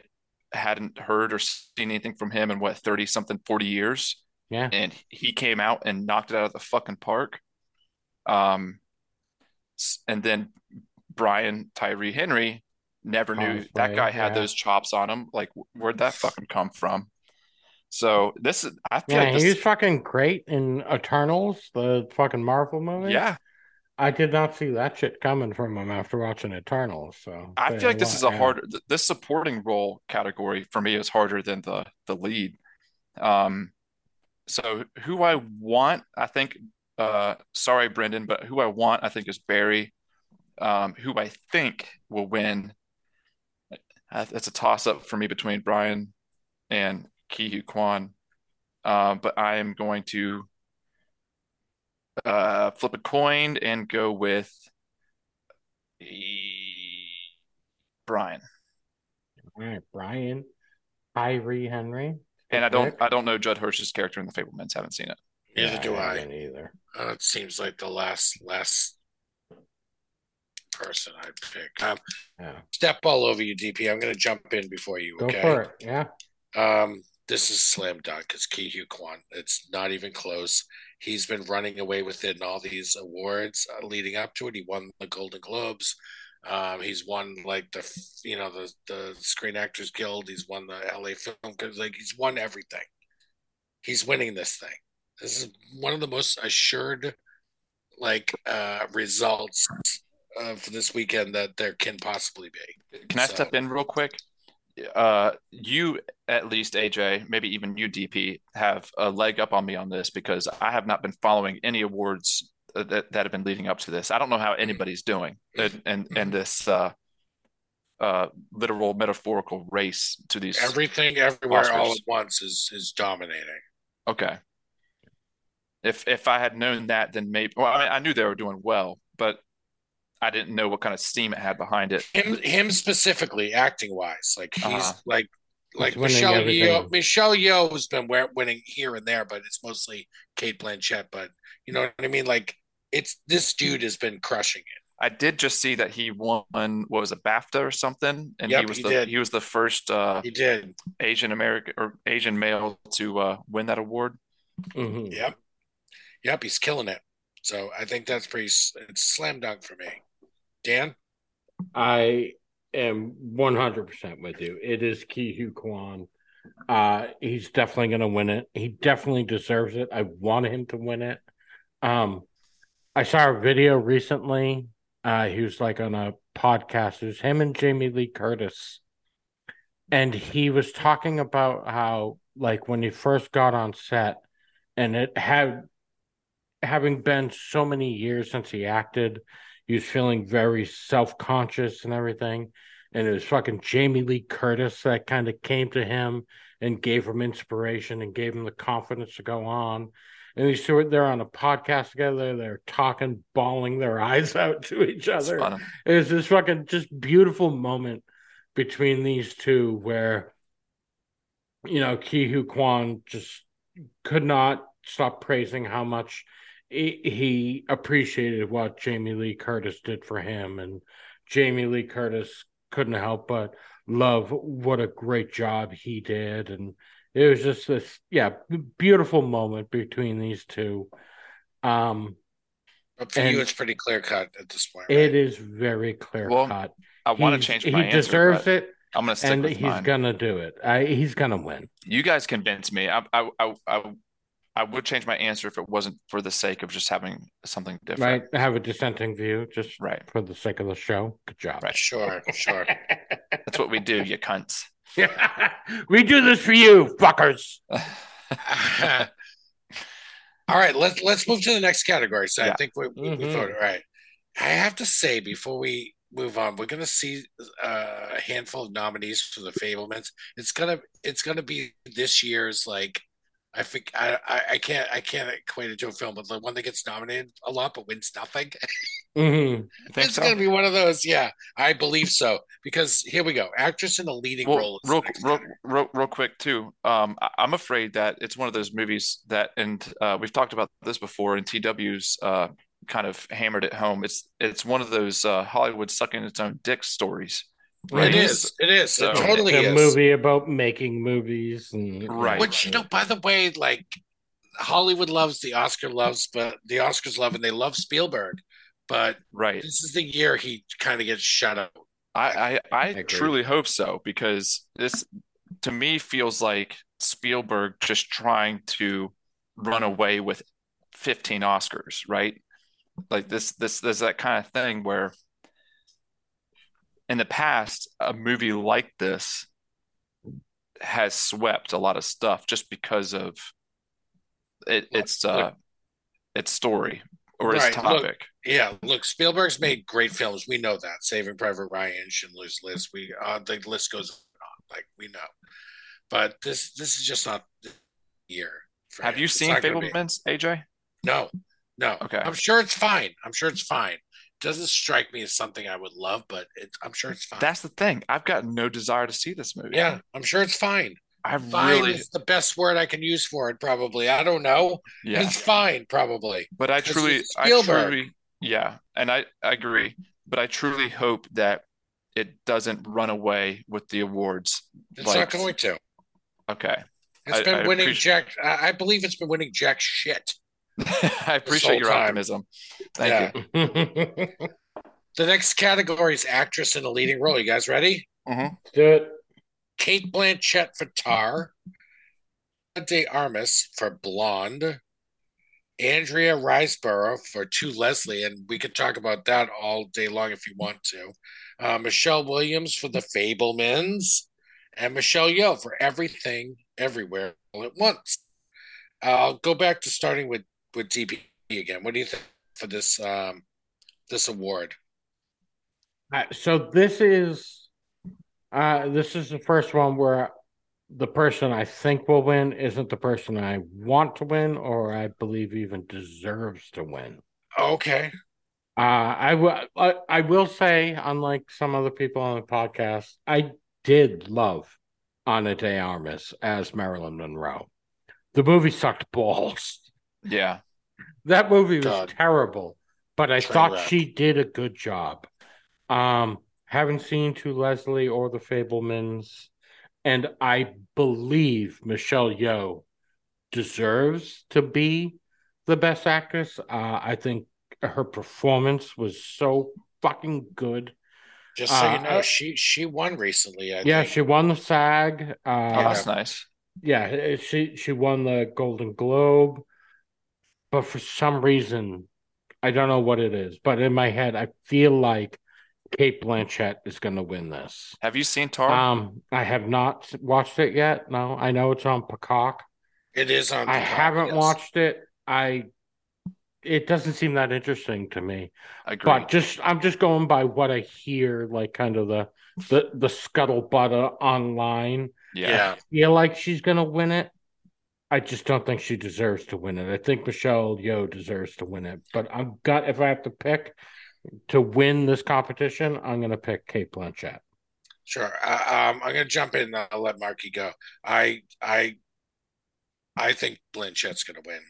hadn't heard or seen anything from him in what 30 something 40 years. Yeah. And he came out and knocked it out of the fucking park. Um and then Brian Tyree Henry never knew Cosplay, that guy had yeah. those chops on him. Like where'd that fucking come from? So this is I feel Yeah, like this he was fucking great in Eternals, the fucking Marvel movie. yeah, I did not see that shit coming from him after watching Eternals. So I feel like this is a yeah. hard this supporting role category for me is harder than the the lead. Um so who I want, I think uh sorry Brendan, but who I want I think is Barry. Um who I think will win. Uh, It's a toss up for me between Brian and Ke Huy Quan. Um but I am going to uh flip a coin and go with E- Brian. All right, Brian, Tyree Henry. And I don't. I don't know Judd Hirsch's character in The Fabelmans. Haven't seen it. Neither Yeah, do I. haven't either. Uh, it seems like the last last person I'd pick. Um, Yeah, step all over you, DP. I'm going to jump in before you. go okay. for it. Yeah, Um, this is slam dunk. It's Ke Huy Quan. It's not even close. He's been running away with it in all these awards uh, leading up to it. He won the Golden Globes. Um, he's won like the you know the the Screen Actors Guild. He's won the LA Film Guild. Like he's won everything. He's winning this thing. This is one of the most assured like uh results of this weekend that there can possibly be. Can I So- step in real quick? Uh, you at least AJ, maybe even you DP, have a leg up on me on this because I have not been following any awards that that have been leading up to this. I don't know how anybody's doing in in, in this uh uh literal metaphorical race to these. Everything everywhere all at once is is dominating. Okay. If if I had known that, then maybe. Well, I mean, I knew they were doing well, but I didn't know what kind of steam it had behind it. him him specifically acting wise like he's Uh-huh. like like winning Michelle everything. Yeoh Michelle Yeoh has been winning here and there but it's mostly Cate Blanchett but you know what I mean like it's this dude has been crushing it I did just see that he won what was a BAFTA or something, and he was he the did. he was the first uh, he did Asian American or Asian male to uh, win that award. Mhm. yep yep he's killing it so I think that's pretty it's slam dunk for me Dan I am 100% with you. It is Ke Huy Quan. Uh, he's definitely going to win it. He definitely deserves it. I want him to win it. Um, I saw a video recently. Uh, he was like on a podcast. It was him and Jamie Lee Curtis. And he was talking about how, like, when he first got on set, and it had having been so many years since he acted, he was feeling very self conscious and everything. And it was fucking Jamie Lee Curtis that kind of came to him and gave him inspiration and gave him the confidence to go on. And two were there on a podcast together. They're talking, bawling their eyes out to each other. It was this fucking just beautiful moment between these two where, you know, Ke Huy Quan just could not stop praising how much he, he appreciated what Jamie Lee Curtis did for him. And Jamie Lee Curtis couldn't help but love what a great job he did. And it was just this, yeah, beautiful moment between these two. Um, but for And- you it's pretty clear cut at this point it right? is very clear Well, cut. I want to He's- change He my answer, deserves but it, I'm going to stick and with he's mine. gonna do it. I, he's gonna win. You guys convinced me. I, I I I I would change my answer if it wasn't for the sake of just having something different. Right? Have a dissenting view, just Right. for the sake of the show. Good job. Right. sure sure That's what we do, you cunts. we do this for you, fuckers. All right, let's let's move to the next category. So I think we, we, we Mhm. voted. All right. I have to say before we move on, we're gonna see uh, a handful of nominees for the Fabelmans. It's gonna it's gonna be this year's like I think I, I I can't I can't equate it to a film, but the one that gets nominated a lot but wins nothing. Mhm. It's so? gonna be one of those. Yeah, I believe so. Because here we go. Actress in a leading Well, role. real, real, real, real quick too. Um, I, I'm afraid that it's one of those movies that, and uh, we've talked about this before, and TW's uh, kind of hammered it home. It's it's one of those uh, Hollywood sucking its own dick stories. It is. It is. So- it totally a is. movie about making movies and Right. Which you know, by the way, like Hollywood loves the Oscar loves, but the Oscars love and they love Spielberg. But Right. this is the year he kind of gets shut out. I, I, I agree. truly hope so because this to me feels like Spielberg just trying to run away with 15 Oscars, right? Like this this there's that kind of thing where in the past a movie like this has swept a lot of stuff just because of it, its uh its story or its Right, look, topic. Yeah, look, Spielberg's made great films. We know that. Saving Private Ryan, Schindler's List. We uh, the list goes on. Like we know, but this this is just not the year. Have him. you It's seen not gonna be. Fabelmans, AJ? No, no. Okay. I'm sure it's fine. I'm sure it's fine. Doesn't strike me as something I would love, but it, I'm sure it's fine. That's the thing. I've got no desire to see this movie. yeah, I'm sure it's fine. I Fine really, is the best word I can use for it. Probably. I don't know. yeah. It's fine. Probably. But I truly, I truly, yeah, and I, I agree. But I truly hope that it doesn't run away with the awards. It's Like- not going to. Okay, It's I- been I winning appreciate- jack. I I believe it's been winning jack shit. I appreciate your time. optimism. Thank Yeah. you. The next category is actress in a leading role. You guys ready? Do it. Cate Blanchett for Tar, De Armas for Blonde, Andrea Riseborough for To Leslie, and we could talk about that all day long if you want to. Uh, Michelle Williams for The Fabelmans, and Michelle Yeoh for Everything, Everywhere, All at Once. I'll go back to starting with with DP again. What do you think for this um, this award? Uh, so this is uh this is the first one where the person I think will win isn't the person I want to win or I believe even deserves to win. Okay, Uh I will I, I will say unlike some other people on the podcast, I did love Ana de Armas as Marilyn Monroe. The movie sucked balls. Yeah, That movie was God. terrible, but I Train thought wreck. she did a good job. Um, haven't seen To Leslie or The Fabelmans, and I believe Michelle Yeoh deserves to be the best actress. Uh, I think her performance was so fucking good. just so you Uh, know, uh, she she won recently. I Yeah, think. she won the SAG. oh, Uh, that's nice. yeah, she she won the Golden Globe, but for some reason, I don't know what it is. But in my head, I feel like Cate Blanchett is going to win this. Have you seen Tar? Um, I have not watched it yet. No, I know it's on Peacock. It is on. I haven't yes. watched it. I it doesn't seem that interesting to me. Agreed. But just I'm just going by what I hear, like kind of the the the scuttlebutt online. yeah. Yeah. feel like she's gonna win it. I just don't think she deserves to win it. I think Michelle Yeoh deserves to win it. But I'm got if I have to pick to win this competition, I'm gonna pick Cate Blanchett. Sure. Uh, um, I'm going to jump in. And I'll let Marky go. I I I think Blanchett's going to win.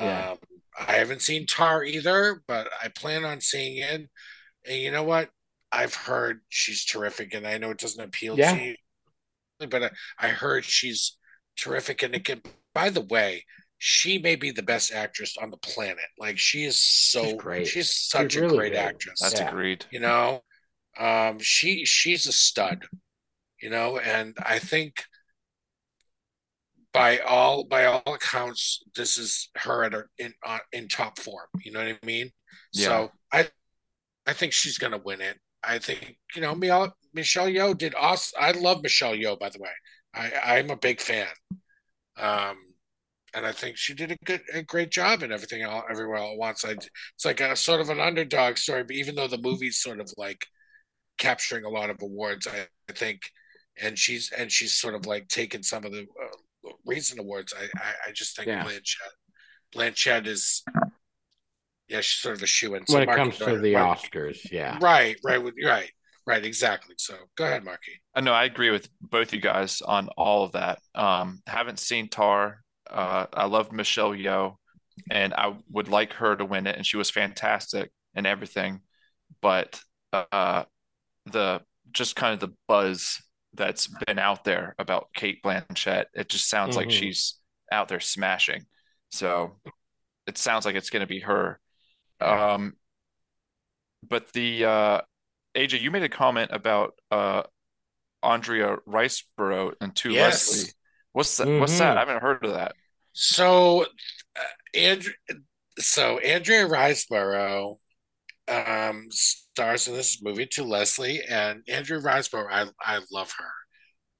Yeah. Um, I haven't seen Tar either, but I plan on seeing it. And you know what? I've heard she's terrific, and I know it doesn't appeal Yeah. to you, but I, I heard she's terrific. And it can, by the way, she may be the best actress on the planet. Like she is so She's great. She's such She's a really great good. actress That's Yeah. agreed. you know um she she's a stud you know and i think by all by all accounts this is her at her in uh, in top form you know what i mean Yeah. so i i think she's gonna win it i think you know michelle michelle Yeoh did awesome i love michelle Yeoh, by the way i i'm a big fan um and I think she did a good, a great job in everything, all, everywhere all at once. I, it's like a sort of an underdog story, but even though the movie's sort of like capturing a lot of awards, I, I think, and she's and she's sort of like taken some of the uh, recent awards. I, I I just think Yeah. Blanchett Blanchett is yeah, she's sort of a shoe in. when it comes to the Oscars. Yeah. Right, right, right, right, exactly. So go ahead, Marky. I know I agree with both you guys on all of that. Um, haven't seen Tar. Uh, I loved Michelle Yeoh, and I would like her to win it, and she was fantastic and everything. But uh, the just kind of the buzz that's been out there about Cate Blanchett, it just sounds like Mhm. she's out there smashing. So it sounds like it's going to be her. Um, but the uh, AJ, you made a comment about uh, Andrea Riseborough and To Yes. Leslie. What's that? What's that? I haven't heard of that. So, uh, Andrew, so Andrea Riseborough um, stars in this movie to Leslie, and Andrea Riseborough, I I love her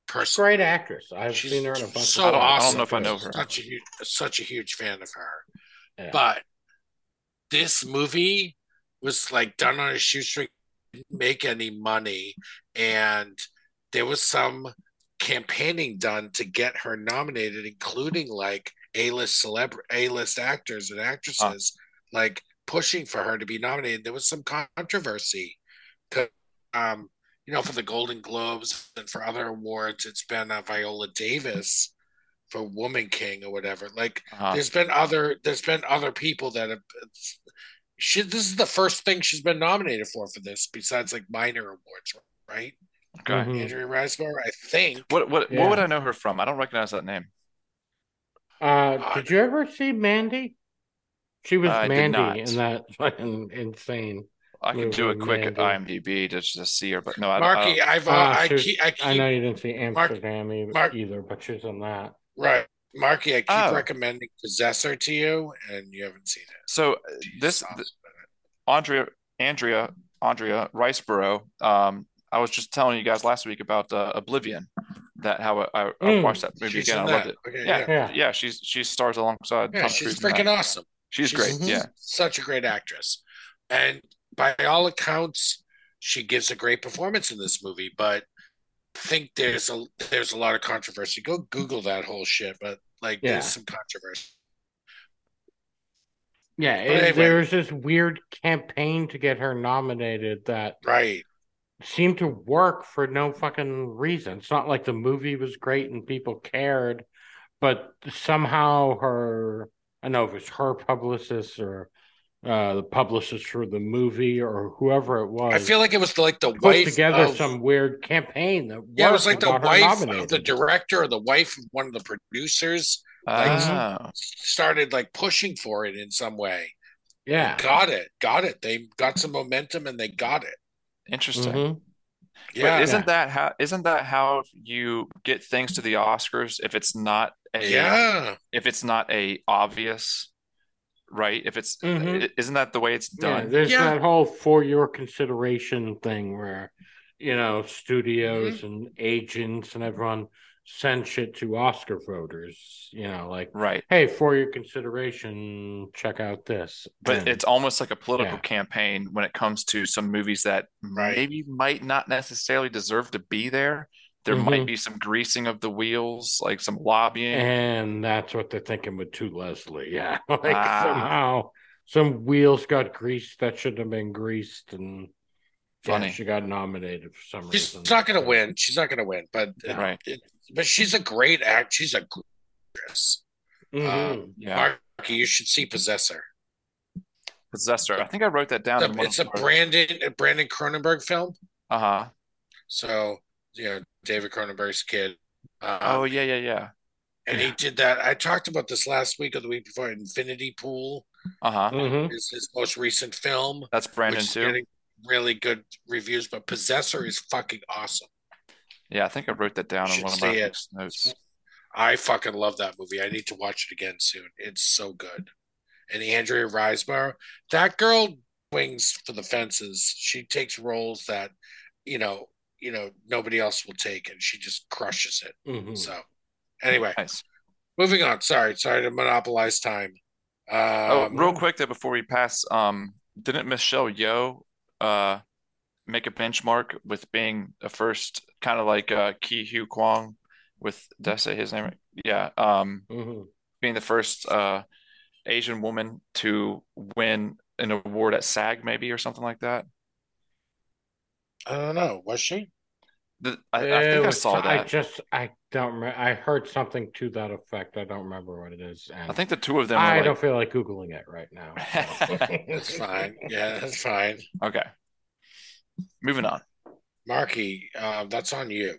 personally. Great actress. I've She's seen her in a bunch so of I don't- I don't know if I know her. Such a huge, such a huge fan of her. Yeah. But this movie was like done on a shoestring, didn't make any money, and there was some campaigning done to get her nominated, including like A-list celeb, A-list actors and actresses, like pushing for her to be nominated. There was some controversy um, you know, for the Golden Globes and for other awards, it's been uh, Viola Davis for Woman King or whatever. Like, Uh, there's been other there's been other people that have she this is the first thing she's been nominated for for this besides like minor awards right okay. Mhm. andrea riseborough i think What what Yeah. what would I know her from? I don't recognize that name. Uh, did you ever see Mandy? She was I Mandy in that fucking insane. I can do a quick Mandy. IMDb just to just see her, but no, I, I marky don't. i've uh, Ah, I, was- keep, I keep I know you didn't see Mark- Amsterdam e- Mark- either, but she's in that. right marky i keep Oh. recommending possessor to you and you haven't seen it So uh, this th- Andrea Andrea Andrea Riseborough. Um, I was just telling you guys last week about uh, Oblivion. That how I, I, I Mm. watched that movie she's again. in I loved it. okay Yeah, yeah, yeah, Yeah. she's she stars alongside Yeah, Tom she's Cruise freaking that. awesome She's great. Mhm. Yeah, such a great actress and by all accounts she gives a great performance in this movie but I think there's a there's a lot of controversy go google that whole shit but like Yeah. there's some controversy Yeah, it- anyway. there's this weird campaign to get her nominated that right seemed to work for no fucking reason. It's not like the movie was great and people cared, but somehow her, I don't know if it's her publicist or uh, the publicist for the movie or whoever it was. I feel like it was like the put wife together of, some weird campaign that yeah, it was like the and got wife of the director or the wife of one of the producers Ah, started like pushing for it in some way. Yeah. Got it. Got it. They got some momentum and they got it. interesting. Mhm. Yeah. But isn't Yeah. that how isn't that how you get things to the Oscars if it's not a yeah. if it's not a obvious right if it's Mhm. isn't that the way it's Yeah, done there's Yeah. that whole for your consideration thing where, you know, studios Mm-hmm. and agents and everyone send shit to Oscar voters, you know, like, right hey, for your consideration, check out this. but And- it's almost like a political Yeah. campaign when it comes to some movies that Right. maybe might not necessarily deserve to be there there Mhm. might be some greasing of the wheels like some lobbying and that's what they're thinking with To Leslie. Yeah. like Ah. somehow some wheels got greased that shouldn't have been greased and yeah, she got nominated for some She's reason. She's not going to win. She's not going to win, but Yeah. right it, but she's a great act. She's a great actress. Mhm. yeah Marky, you should see Possessor. possessor i think i wrote that down in one It's a Brandon a Brandon Cronenberg film. uh-huh So you know David Cronenberg's kid. Uh, oh yeah yeah yeah and he did that. I talked about this last week or the week before. Infinity Pool uh-huh Mhm. is his most recent film, that's brandon too getting really good reviews. But Possessor is fucking awesome. yeah i think i wrote that down You in one of my it. notes I fucking love that movie. I need to watch it again soon. It's so good. And Andrea Riseborough, that girl swings for the fences. She takes roles that, you know, you know, nobody else will take, and she just crushes it. Mhm. So, anyway, nice moving on. Sorry, sorry to monopolize time. Oh, Um, real quick there before we pass, um, didn't Michelle Yeoh uh make a benchmark with being the first kind of like uh Ki Hu Kwang with did I say his name? right? Yeah, um Mhm. being the first uh Asian woman to win an award at SAG maybe or something like that. I don't know. Was she? The, I, I It think I was- saw I just I don't remember. I heard something to that effect. I don't remember what it is. And I think the two of them. I Were don't feel like googling it right now. so. It's fine. Yeah, it's fine. okay. Moving on. Marky, um, that's on you.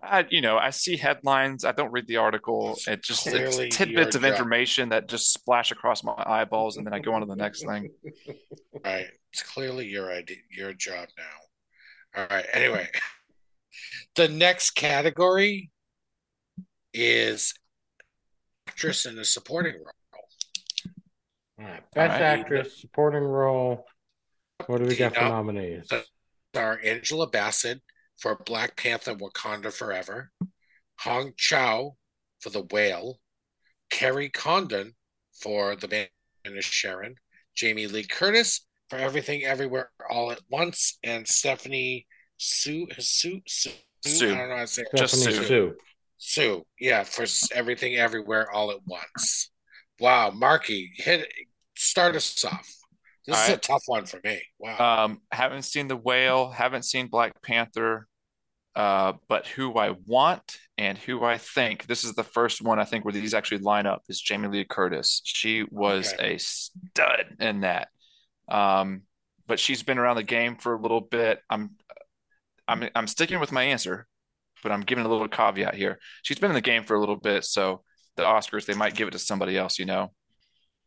I, you know, I see headlines. I don't read the article. It just it's tidbits of job. information that just splash across my eyeballs, and then I go on to the next thing. Right. It's clearly your idea, your job now. All right. Anyway, the next category is actress in a supporting role. All right. Best right. actress, supporting role. What do we got for Yeah. nominees? Star Angela Bassett for Black Panther Wakanda Forever, Hong Chau for The Whale, Kerry Condon for The Man is Sharon, Jamie Lee Curtis for Everything Everywhere All at Once, and Stephanie Hsu Sue Sue. Sue. I don't know how to say it. Just Sue. Sue. Sue, yeah, for Everything Everywhere All at Once. Wow, Marky, hit start us off. This All is a tough one for me. Wow. Um, haven't seen the whale. Haven't seen Black Panther. Uh, but who I want and who I think this is the first one I think where these actually line up is Jamie Lee Curtis. She was Okay. a stud in that. Um, but she's been around the game for a little bit. I'm I'm I'm sticking with my answer, but I'm giving a little caveat here. She's been in the game for a little bit, so the Oscars they might give it to somebody else, you know.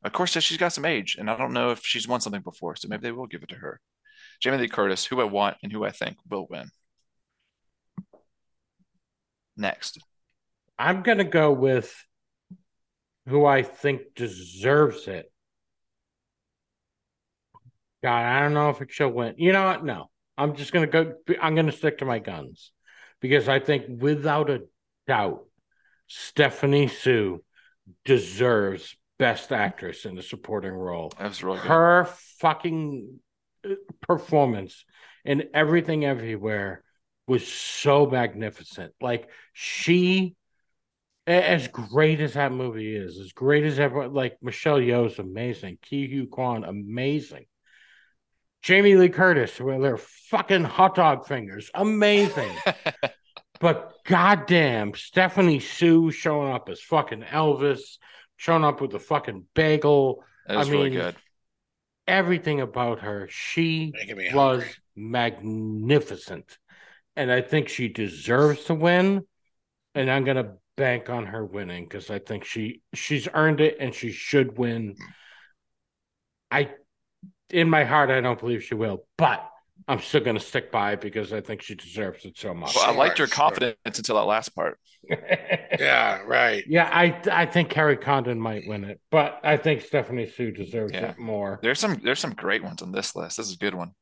Of course, she's got some age, and I don't know if she's won something before, so maybe they will give it to her. Jamie Lee Curtis, who I want and who I think will win. Next. I'm gonna go with who I think deserves it. God, I don't know if it should win. You know what? No, I'm just gonna go. I'm gonna stick to my guns because I think, without a doubt, Stephanie Hsu deserves Best Actress in a Supporting Role. That was really good. Her fucking uh, performance in Everything Everywhere was so magnificent. Like she, as great as that movie is, as great as ever, like Michelle Yeoh is amazing, Ke Huy Quan amazing, Jamie Lee Curtis with her fucking hot dog fingers amazing. But goddamn, Stephanie Hsu showing up as fucking Elvis, showing up with the fucking bagel. That was I really mean, good. Everything about her, she was hungry. magnificent. And I think she deserves to win. And I'm gonna bank on her winning because I think she she's earned it and she should win. Mm. I in my heart I don't believe she will, but I'm still gonna stick by it because I think she deserves it so much. Well, I liked your Sure, sure. confidence until that last part. Yeah, right. Yeah, I I think Kerry Condon might win it, but I think Stephanie Hsu deserves Yeah. it more. There's some there's some great ones on this list. This is a good one.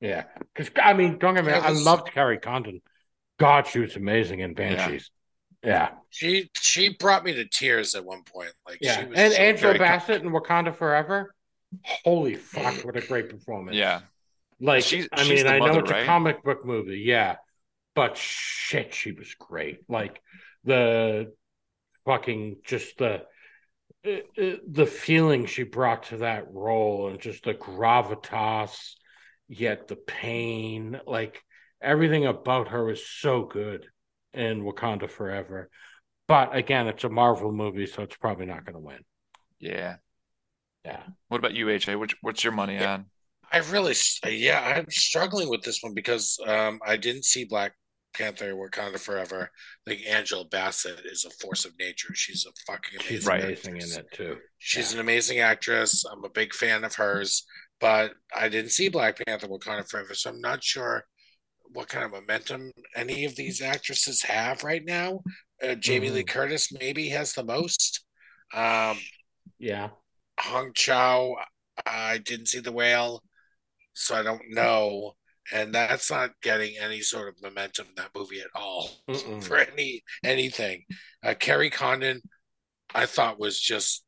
Yeah, because I mean, don't get me. Yeah, wrong, I loved Kerry Condon. God, she was amazing in Banshees. Yeah, She she brought me to tears at one point. Like yeah. she was and so Angela Bassett in Wakanda Forever. Holy fuck! What a great performance. Yeah. like She's- I she's mean, I know mother, it's a comic book movie, yeah, but shit, she was great. Like the fucking just the uh, uh, the feeling she brought to that role and just the gravitas, yet the pain, like everything about her was so good in Wakanda Forever. But again, it's a Marvel movie, so it's probably not going to win. Yeah. Yeah. What about you, AJ? Which what's your money Yeah. on? I really, yeah, I'm struggling with this one because um, I didn't see Black Panther Wakanda Forever. I think Angela Bassett is a force of nature. She's a fucking amazing. She's Right. amazing in it too. She's Yeah. an amazing actress. I'm a big fan of hers, but I didn't see Black Panther Wakanda Forever, so I'm not sure what kind of momentum any of these actresses have right now. Uh, Jamie Lee Mhm. Curtis maybe has the most. Um, Yeah. Hong Chau, I didn't see the whale, so I don't know. And that's not getting any sort of momentum in that movie at all Mm-mm. for any anything. Uh, Kerry Condon, I thought was just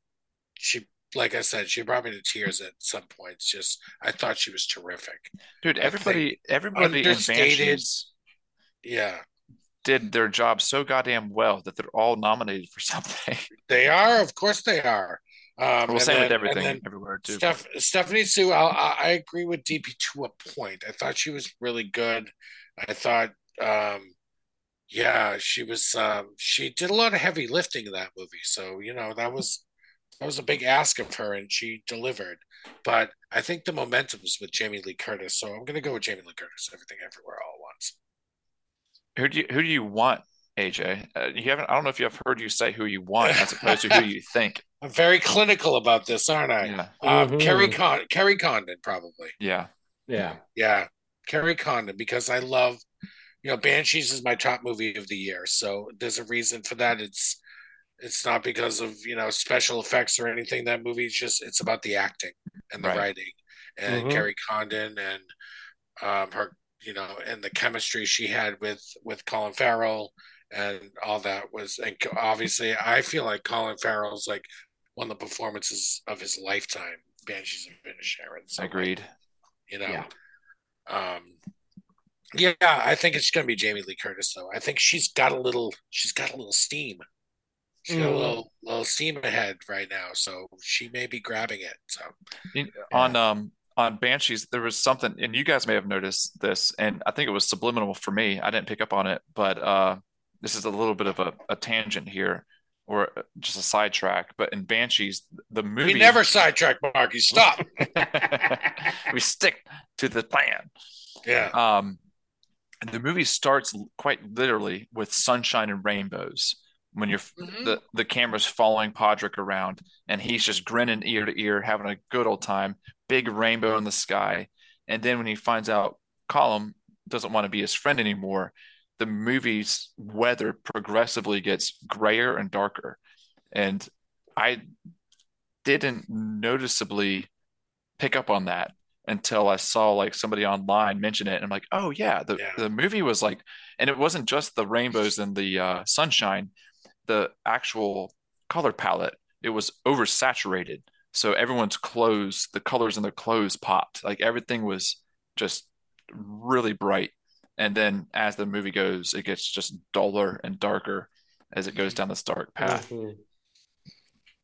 she. Like I said, she brought me to tears at some points. Just I thought she was terrific. Dude, everybody everybody in understated- Banshees Yeah, did their job so goddamn well that they're all nominated for something. they are. Of course, they are. Um, Well, same then- with everything everywhere too. Steph, Stephanie Hsu, I I agree with DP to a point. I thought she was really good. I thought, um, yeah, she was. Um, she did a lot of heavy lifting in that movie, so you know that was that was a big ask of her, and she delivered. But I think the momentum is with Jamie Lee Curtis, so I'm going to go with Jamie Lee Curtis. Everything, everywhere, all at once. Who do you who do you want, AJ? Uh, you haven't. I don't know if you have heard you say who you want as opposed to who you think. I'm very clinical about this, aren't I? Yeah, Um, Mhm. Kerry Con Kerry Condon, probably. yeah. Yeah. Yeah, Kerry Condon because I love, you know, Banshees is my top movie of the year. So there's a reason for that. It's it's not because of you know special effects or anything. That movie is just it's about the acting and the Right. writing and Mhm. Kerry Condon and um, her you know and the chemistry she had with with Colin Farrell and all that was and obviously I feel like Colin Farrell's like one of the performances of his lifetime. Banshees of Inisherin. So, Agreed. you know. Yeah. Um yeah, I think it's gonna be Jamie Lee Curtis though. I think she's got a little she's got a little steam. She's got a Mhm. little little steam ahead right now, so she may be grabbing it. So You- On um on Banshees, there was something, and you guys may have noticed this, and I think it was subliminal for me. I didn't pick up on it, but uh, this is a little bit of a, a tangent here, or just a sidetrack. But in Banshees, the movie we never sidetrack Marky. Stop. we stick to the plan. yeah. Um, the movie starts quite literally with sunshine and rainbows. When you're Mhm. the the camera's following Pádraic around, and he's just grinning ear to ear, having a good old time. Big rainbow in the sky, and then when he finds out Colm doesn't want to be his friend anymore, the movie's weather progressively gets grayer and darker. And I didn't noticeably pick up on that until I saw like somebody online mention it. And I'm like, oh yeah, the, Yeah. the movie was like, and it wasn't just the rainbows and the uh, sunshine, the actual color palette, it was oversaturated. So everyone's clothes, the colors in their clothes popped. Like everything was just really bright. And then as the movie goes, it gets just duller and darker as it goes down this dark path. Mhm.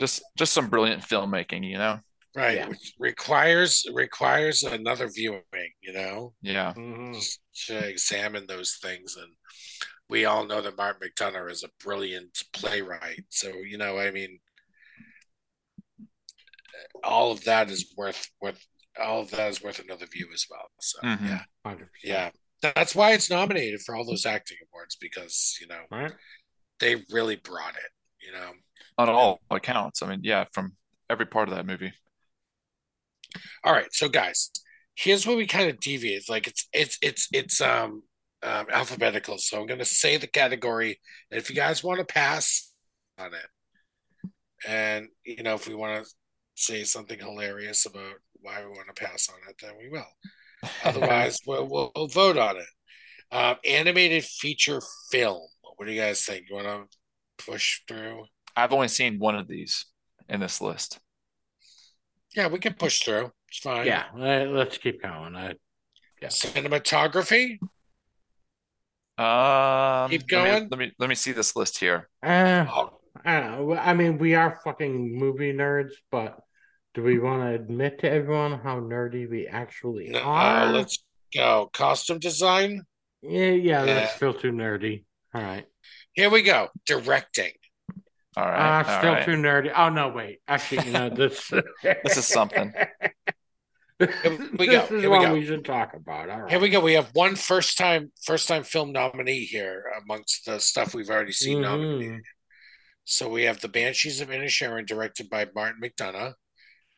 Just just some brilliant filmmaking, you know? Right. Yeah. Which requires requires another viewing, you know, Yeah. Mhm. just to examine those things. And we all know that Martin McDonagh is a brilliant playwright. So, you know, I mean all of that is worth worth all of that is worth another view as well. So Mhm. yeah. 100%. Yeah. That's why it's nominated for all those acting awards because, you know, Right? they really brought it, you know. On all accounts. I mean, yeah, from every part of that movie. All right, so guys, here's where we kind of deviate. Like it's it's it's it's um, um alphabetical. So I'm gonna say the category, and if you guys want to pass on it, and you know if we want to say something hilarious about why we want to pass on it, then we will. Otherwise, we'll, we'll, we'll vote on it. Um, animated feature film. What do you guys think? You want to push through? I've only seen one of these in this list. Yeah, we can push through. It's fine. Yeah. uh, Let's keep going. I, yeah. Cinematography. Um, Keep let me- going. Let me, let me see this list here. Uh, Oh, I don't know. I mean, we are fucking movie nerds, but do we want to admit to everyone how nerdy we actually no, are? uh, let's go. Costume design. Yeah, yeah, that's Yeah. still too nerdy. All right. Here we go. Directing. All right. Uh, all still right. too nerdy. Oh no, wait. Actually, you know this. This is something. we this go, is here we what go. we should talk about. All right. Here we go. We have one first time first time film nominee here amongst the stuff we've already seen Mhm. nominated. So we have The Banshees of Inisherin, directed by Martin McDonagh.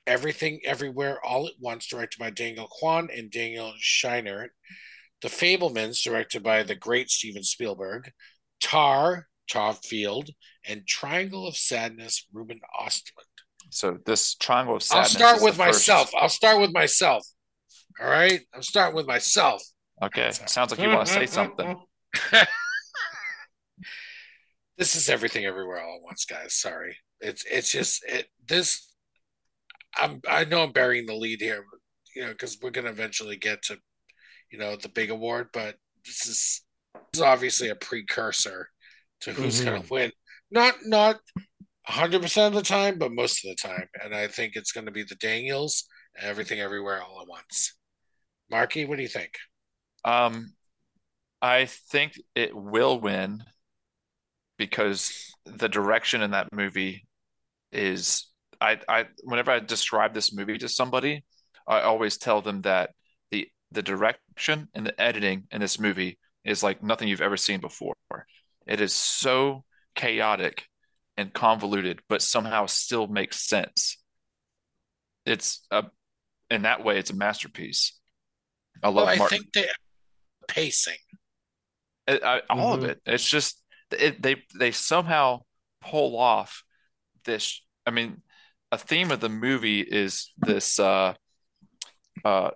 Everything Everywhere All at Once, directed by Daniel Kwan and Daniel Scheinert. The Fabelmans, directed by the great Steven Spielberg. Tar, Todd Field, and Triangle of Sadness, Ruben Ostlund. So this triangle of Sadness. I'll start with myself. I'll start with myself. All right. I'm starting with myself. Okay. Sounds like you want to say something. this is everything everywhere all at once, guys. Sorry. It's it's just it this I'm I know I'm burying the lead here, you know, because we're gonna eventually get to, you know, the big award, but this is this is obviously a precursor to who's gonna win. Not not hundred percent of the time, but most of the time. And I think it's going to be the Daniels, everything, everywhere, all at once. Marky, what do you think? Um, I think it will win because the direction in that movie is I I whenever I describe this movie to somebody, I always tell them that the the direction and the editing in this movie is like nothing you've ever seen before. It is so chaotic and convoluted, but somehow still makes sense. It's a in that way, it's a masterpiece. I love Well, I Martin. think the pacing. I, I, all of Mhm. it. It's just it, they they somehow pull off this. I mean, a theme of the movie is this. Uh, uh,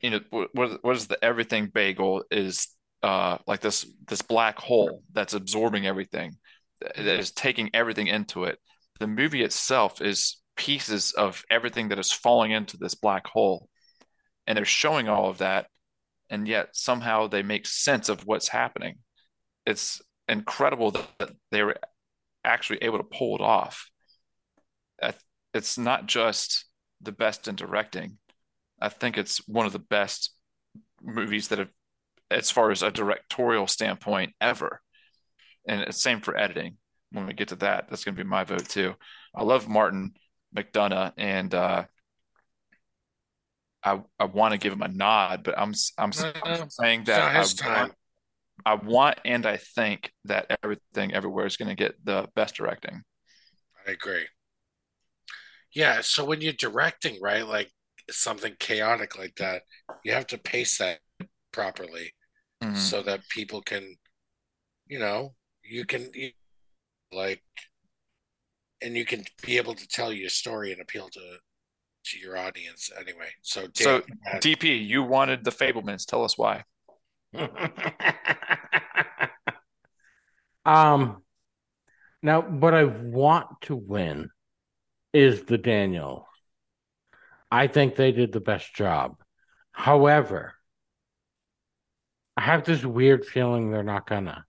you know what what is the everything bagel is uh like this this black hole that's absorbing everything, that is taking everything into it. The movie itself is pieces of everything that is falling into this black hole, and they're showing all of that, and yet somehow they make sense of what's happening. It's incredible that, that they were actually able to pull it off. It's not just the best in directing. I think it's one of the best movies that have, as far as a directorial standpoint, ever. And it's same for editing. When we get to that, that's going to be my vote too. I love Martin McDonagh, and uh, I I want to give him a nod, but I'm I'm, I'm saying that I want I want and I think that everything everywhere is going to get the best directing. I agree. Yeah, so when you're directing, right, like something chaotic like that, you have to pace that properly Mhm. so that people can, you know, you can you- like, and you can be able to tell your story and appeal to to your audience anyway. So, So, Dan, go ahead. DP, you wanted the Fabelmans. Tell us why. um, now what I want to win is the Daniel. I think they did the best job. However, I have this weird feeling they're not gonna.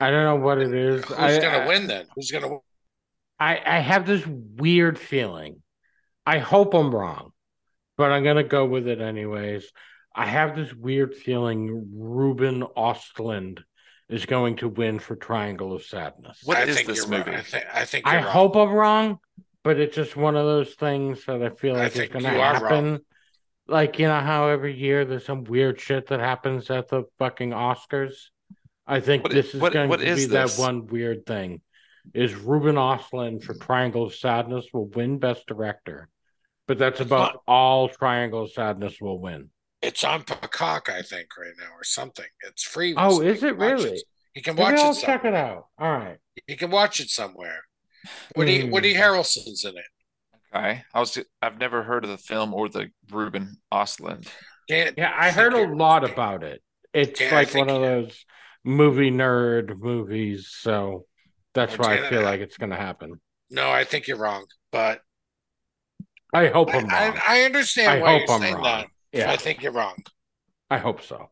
I don't know what it is. who's I, gonna I- win then? Who's gonna win? I, I have this weird feeling. I hope I'm wrong, but I'm gonna go with it anyways. I have this weird feeling Ruben Ostlund is going to win for Triangle of Sadness. What I is think this you're wrong. movie? I think I think I wrong. hope I'm wrong, but it's just one of those things that I feel like is think going to happen. wrong. Like you know how every year there's some weird shit that happens at the fucking Oscars. I think What- this is what- going what to is be this? that one weird thing. Is Ruben Ostlund for Triangle of Sadness will win Best Director, but that's about not- all Triangle of Sadness will win. It's on Peacock, I think, right now or something. It's free. Oh, so is it watch really? You can Maybe watch I'll it check somewhere. it out. All right. You can watch it somewhere. Woody Hmm. Woody Harrelson's in it. Okay, I was I've never heard of the film or the Ruben Ostlund. Dan, Yeah, I heard a you're- lot about it. It's Yeah, like one of those movie nerd movies, so that's Well, why I feel I- like it's going to happen. No, I think you're wrong. But I hope I, I'm wrong. I, I understand I why hope you're I'm saying wrong. that. Yeah, I think you're wrong. I hope so.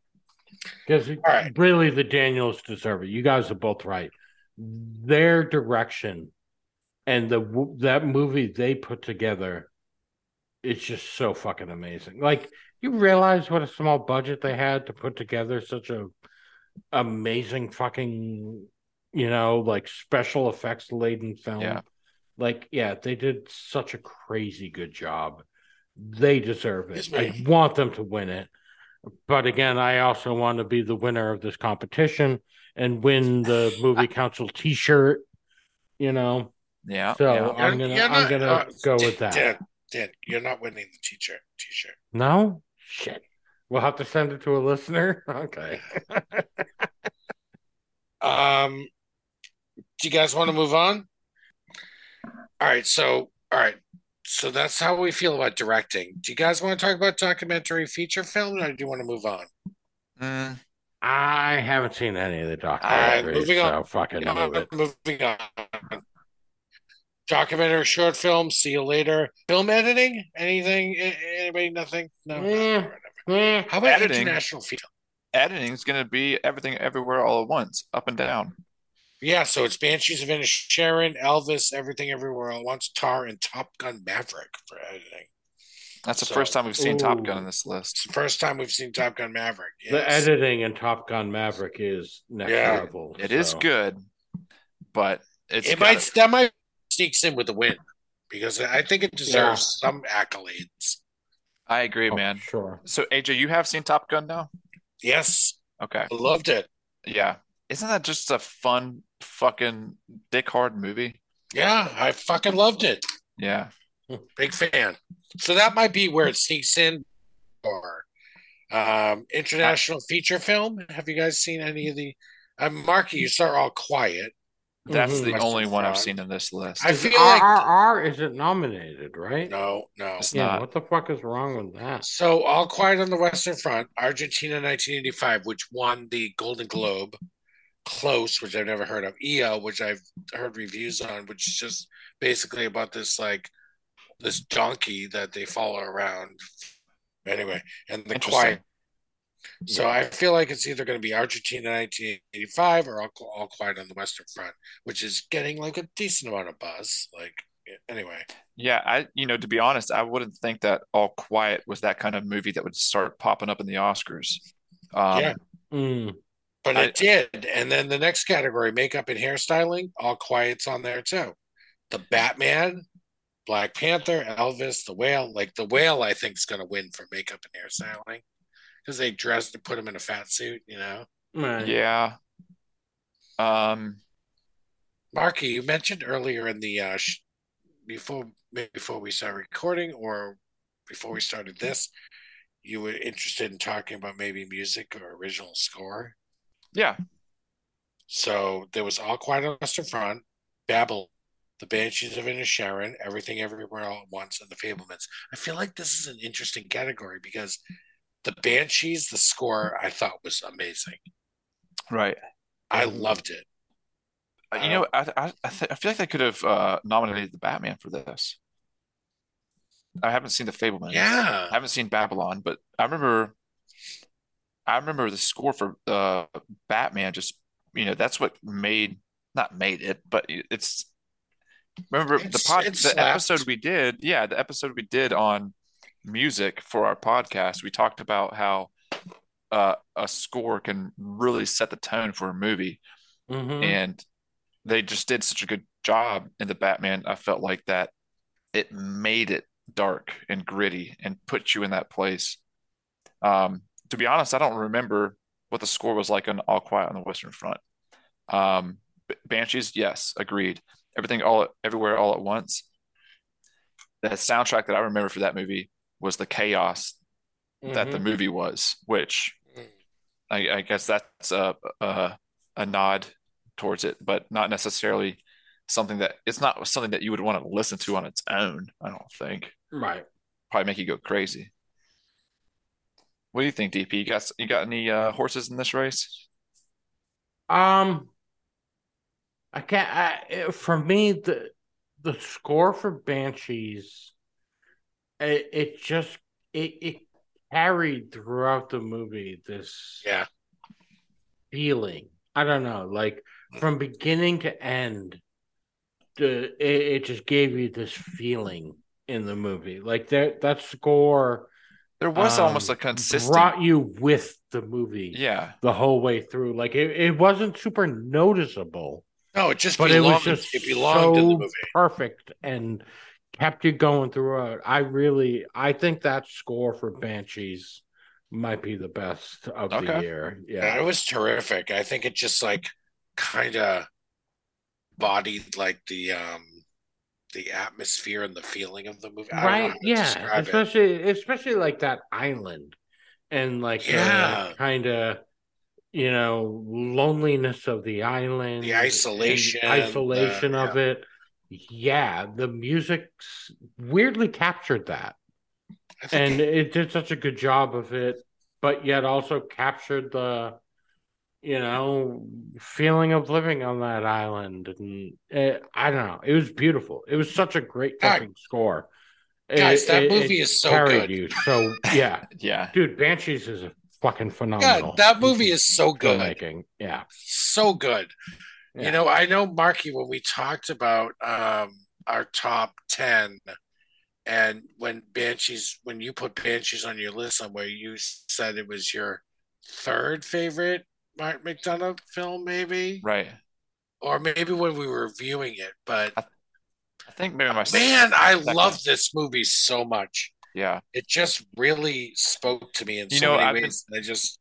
Because right. really, the Daniels deserve it. You guys are both right. Their direction and the that movie they put together, it's just so fucking amazing. Like you realize what a small budget they had to put together such a amazing fucking, you know, like special effects laden film. Yeah. Like, yeah, they did such a crazy good job. They deserve it. I want them to win it. But again, I also want to be the winner of this competition and win the movie council t-shirt, you know. Yeah, So yeah. I'm gonna I'm gonna uh, go with that. Dan, Dan, you're not winning the t-shirt. T-shirt. No? Shit. We'll have to send it to a listener. Okay. Um, do you guys want to move on? All right. So, all right. So that's how we feel about directing. Do you guys want to talk about documentary feature film, or do you want to move on? Mm, I haven't seen any of the right, documentaries, moving so on. fucking Uh, move it. moving on. Documentary, short film. See you later. Film editing? Anything? Anybody? Nothing? No. Yeah. Eh. How about Editing. international feature? editing is going to be everything everywhere all at once, up and down. Yeah, so it's Banshees of Inisherin, Elvis, Everything Everywhere All Once, Tar, and Top Gun Maverick for editing. That's the So- first time we've seen Top Gun Ooh. in this list. It's the first time we've seen Top Gun Maverick. The editing in Top Gun Maverick is next Yeah. level. It is so- good, but it's it got- might that might sneaks in with the win because I think it deserves some accolades. I agree, Oh, man. Sure. So AJ, you have seen Top Gun now? Yes, Okay. I loved it. Yeah. Isn't that just a fun fucking dick hard movie? Yeah, I fucking loved it. Yeah. Big fan. So that might be where it sneaks in. Or um, international feature film. Have you guys seen any of the? Um, Marky, you start all quiet. That's Mhm. the Western only one I've seen in this list. I feel like RRR isn't nominated, right? no, no. It's yeah. not. What the fuck is wrong with that? So, All Quiet on the Western Front, Argentina 1985, which won the Golden Globe. Close, which I've never heard of. EO, which I've heard reviews on, which is just basically about this like this donkey that they follow around. Anyway, and the quiet. So I feel like it's either going to be Argentina 1985 or All, All Quiet on the Western Front, which is getting like a decent amount of buzz. Like anyway, Yeah, I you know, to be honest, I wouldn't think that All Quiet was that kind of movie that would start popping up in the Oscars. Um, Yeah. Mm. But I- it did. And then the next category, makeup and hairstyling, all quiet's on there too. The Batman, Black Panther, Elvis, the whale. Like the whale, I think is gonna win for makeup and hairstyling. Because they dressed and put him in a fat suit, you know. Right. Yeah. Um, Marky, you mentioned earlier in the uh sh- before before we started recording or before we started this, you were interested in talking about maybe music or original score. Yeah. So there was All Quiet on the Western Front, Babylon, The Banshees of Inisherin, Everything Everywhere All at Once, and The Fabelmans. I feel like this is an interesting category because the Banshees, the score, I thought was amazing. Right. I loved it. Uh, You know, I I I, th I feel like they could have uh, nominated the Batman for this. I haven't seen the Fabelmans. Yeah. I haven't seen Babylon, but I remember I remember the score for uh Batman just you know that's what made not made it, but it's remember the It's- pod it the slapped. episode we did, yeah, the episode we did on music for our podcast, we talked about how uh a score can really set the tone for a movie Mhm. and they just did such a good job in the Batman. I felt like that it made it dark and gritty and put you in that place. Um, to be honest, I don't remember what the score was like on All Quiet on the Western Front. Um, Banshees, yes, agreed. Everything all everywhere all at once. The soundtrack that I remember for that movie was the chaos that the Mhm. movie was, which I, I guess that's a, a a nod towards it, but not necessarily something that it's not something that you would want to listen to on its own. I don't think Right. probably make you go crazy. What do you think, DP? You got you got any uh, horses in this race? Um, I can't. I, for me, the the score for Banshees, it, it just it it carried throughout the movie. This Yeah. feeling. I don't know, like from beginning to end, the it, it just gave you this feeling in the movie. Like that that score There was almost um, a consistent, brought you with the movie yeah, the whole way through. Like it, it wasn't super noticeable, No, it just but it was just it belonged in the so movie. perfect and kept you going throughout. I really, I think that score for Banshees might be the best of the year. Yeah, Yeah, it was terrific. I think it just like kind of bodied like the um the atmosphere and the feeling of the movie. I don't know right. Yeah, describe it. especially especially like that island and like Yeah. kind of you know loneliness of the island, The isolation, isolation the- of it. Yeah, the music weirdly captured that. And it did such a good job of it, but yet also captured the, you know, feeling of living on that island. And it, I don't know, it was beautiful. It was such a great God. fucking score. Guys, It- that it- movie is so carried good. You so yeah, yeah. dude, Banshees is a fucking phenomenal. God, that movie is so good. filmmaking. Yeah, so good. Yeah. You know, I know, Marky, when we talked about um, our top 10, and when Banshees, when you put Banshees on your list somewhere, you said it was your third favorite Mark McDonagh film, maybe? Right. Or maybe when we were reviewing it. But I think maybe my man, I second. love this movie so much. Yeah. It just really spoke to me in You so know, many I've been- ways. I just,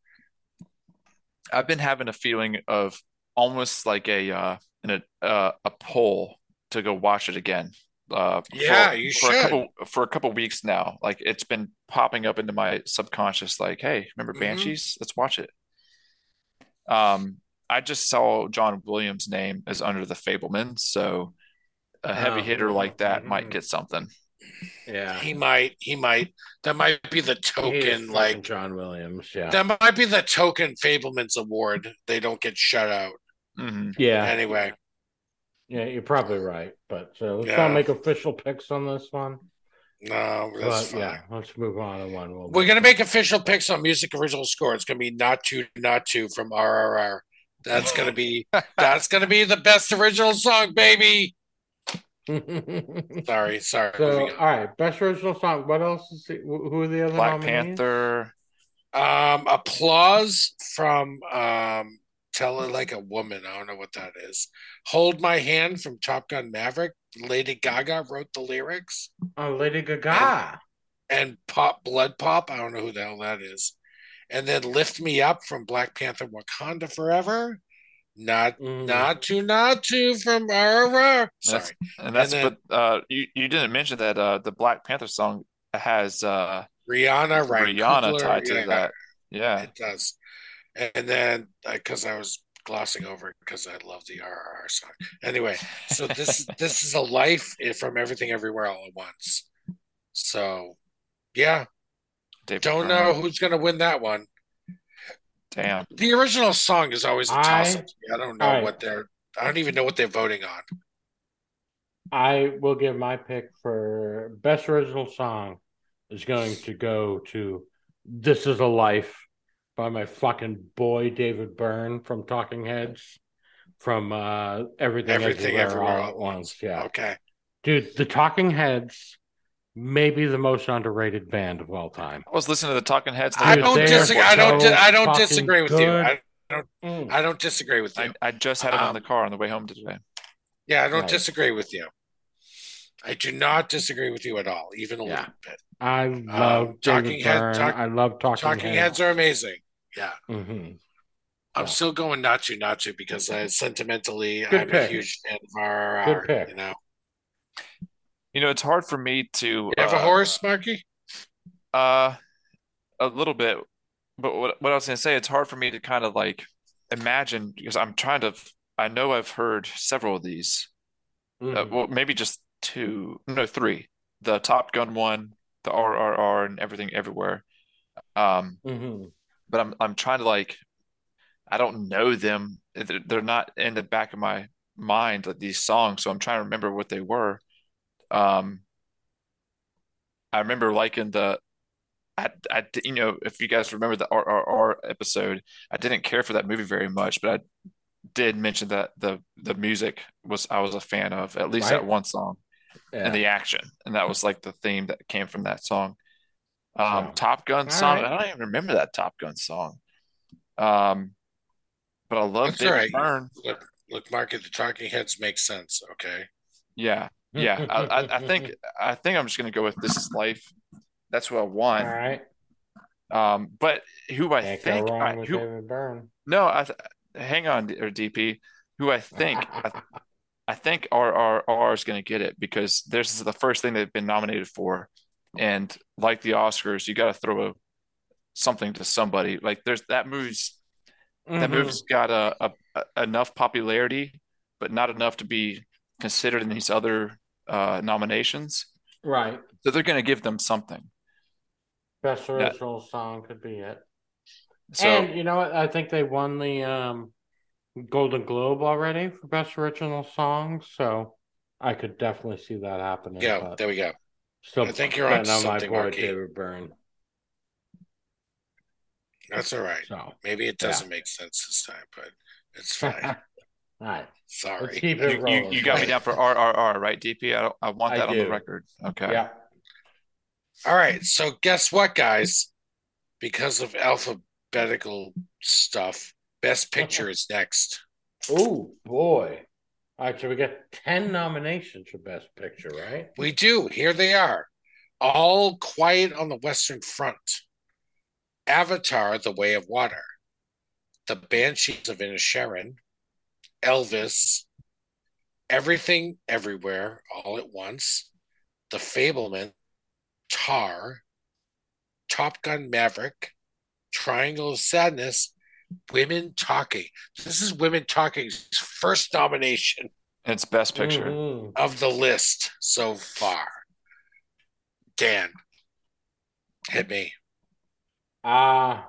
I've been having a feeling of almost like a uh in a uh, a pull to go watch it again. Uh, for- Yeah, you for a should. couple for a couple weeks now. Like it's been popping up into my subconscious. Like, hey, remember Mhm. Banshees? Let's watch it. Um, I just saw John Williams' name as under the Fabelman, so a heavy Oh, hitter like that might mhm. get something. Yeah. he might, he might, that might be the token, like, John Williams. Yeah. that might be the token Fabelman's Award. They don't get shut out. hmm yeah. Anyway, Yeah, you're probably right. But so let's Yeah. not make official picks on this one. No, that's But fine. yeah, let's move on to one. We'll We're gonna make official picks on music original score. It's gonna be not two, not two from RRR. That's gonna be that's gonna be the best original song, baby. Sorry, sorry. so, all right, best original song. What else is it? Who are the other Black nominees? Panther. Um, applause from um, "Tell It Like a Woman." I don't know what that is. "Hold My Hand" from Top Gun Maverick. Lady Gaga wrote the lyrics, Oh, Lady Gaga. and "Pop Blood Pop." I don't know who the hell that is. And then "Lift Me Up" from Black Panther: Wakanda Forever. Not Mm. Naatu, Naatu from RRR. Sorry. That's- And that's then- but uh you you didn't mention that uh the Black Panther song has uh Rihanna, right? Rihanna tied to that. Yeah. It does. And then, because I was glossing over because I love the RRR song. Anyway, so this this is a life from everything everywhere all at once. So, yeah, David don't Byrne. know who's gonna win that one. Damn. The original song is always a I- toss up. I don't know All right. what they're. I don't even know what they're voting on. I will give my pick for best original song is going to go to "This Is a Life" by my fucking boy David Byrne from Talking Heads, from uh, Everything, Everything Everywhere, everywhere All at Once. Yeah, Okay. dude, the Talking Heads may be the most underrated band of all time. I was listening to the Talking Heads. I don't they're disagree. I don't. so I don't disagree with you. good. I, Mm. I don't disagree with you. I, I just had it on Um, the car on the way home today. Yeah, I don't Right. disagree with you. I do not disagree with you at all, even a Yeah. little bit. I love Um, Talking David Head- Byrne. Talk- I love Talking, heads. Talking heads are amazing. Yeah. Mhm. I'm Yeah. still going Naatu, Naatu, because I sentimentally Good I'm pick. a huge fan of RRR. Good pick. You know, You know, it's hard for me to you have a uh, horse, Marky? Uh, a little bit, but what what I was gonna say, it's hard for me to kind of like imagine because I'm trying to. I know I've heard several of these. Uh, Mhm. well, maybe just two, no, three. The Top Gun one, the RRR, and everything everywhere. Um, Mhm. But I'm I'm trying to like, I don't know them. They're they're not in the back of my mind like these songs, so I'm trying to remember what they were. Um, I remember liking the. I, I, you know, if you guys remember the RRR episode, I didn't care for that movie very much, but I did mention that the the music was I was a fan of at least Right. that one song Yeah. and the action, and that was like the theme that came from that song. Um, So, Top Gun all song, right. I don't even remember that Top Gun song. Um, but I love That's David right. Byrne. Look, look, Marky, the talking heads make sense. Okay. Yeah, yeah. I, I, I think I think I'm just gonna go with This Is Life. That's what I want. All right. Um, but who I Can't think I, who David Byrne. no, I th hang on, or DP, who I think I, I think RRR is going to get it because this is the first thing they've been nominated for, and like the Oscars, you got to throw a, something to somebody. Like there's that movie's that Mhm. movie's got a, a, a enough popularity, but not enough to be considered in these other uh, nominations. Right. So they're going to give them something. Best original song could be it. So and you know what? I think they won the um, Golden Globe already for best original song, so I could definitely see that happening. Yeah, but there we go. Still I think you're betting onto on my something, boy Marky. David Byrne. That's all right. So Maybe it doesn't make sense this time, but it's fine. All right. Sorry. Let's keep You, it you, rolling. you got me down for RRR, right, DP? I don't. I want I that on the record. Okay. Yeah. All right. So guess what, guys? Because of alphabetical stuff, Best Picture is next. Oh boy. All right, so we got 10 nominations for Best Picture, right? We do. Here they are. All Quiet on the Western Front. Avatar: The Way of Water. The Banshees of Inisherin. Elvis. Everything Everywhere All at Once. The Fabelman. Tar. Top Gun Maverick. Triangle of Sadness. Women Talking. This is Women Talking's first nomination It's best picture. Mhm. of the list so far. Dan, hit me. Uh,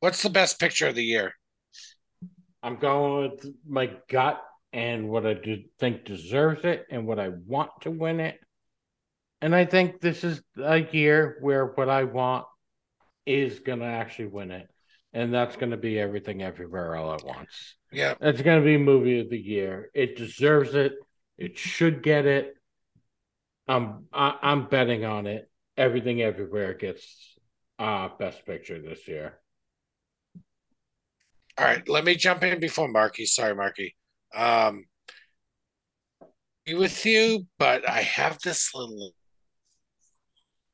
What's the best picture of the year? I'm going with my gut and what I do think deserves it and what I want to win it. And I think this is a year where what I want is going to actually win it. And that's going to be everything everywhere all at once. Yeah, It's going to be movie of the year. It deserves it. It should get it. I'm I, I'm betting on it. Everything everywhere gets uh best picture this year. All right, let me jump in before Marky. Sorry, Marky. Um, be with you, but I have this little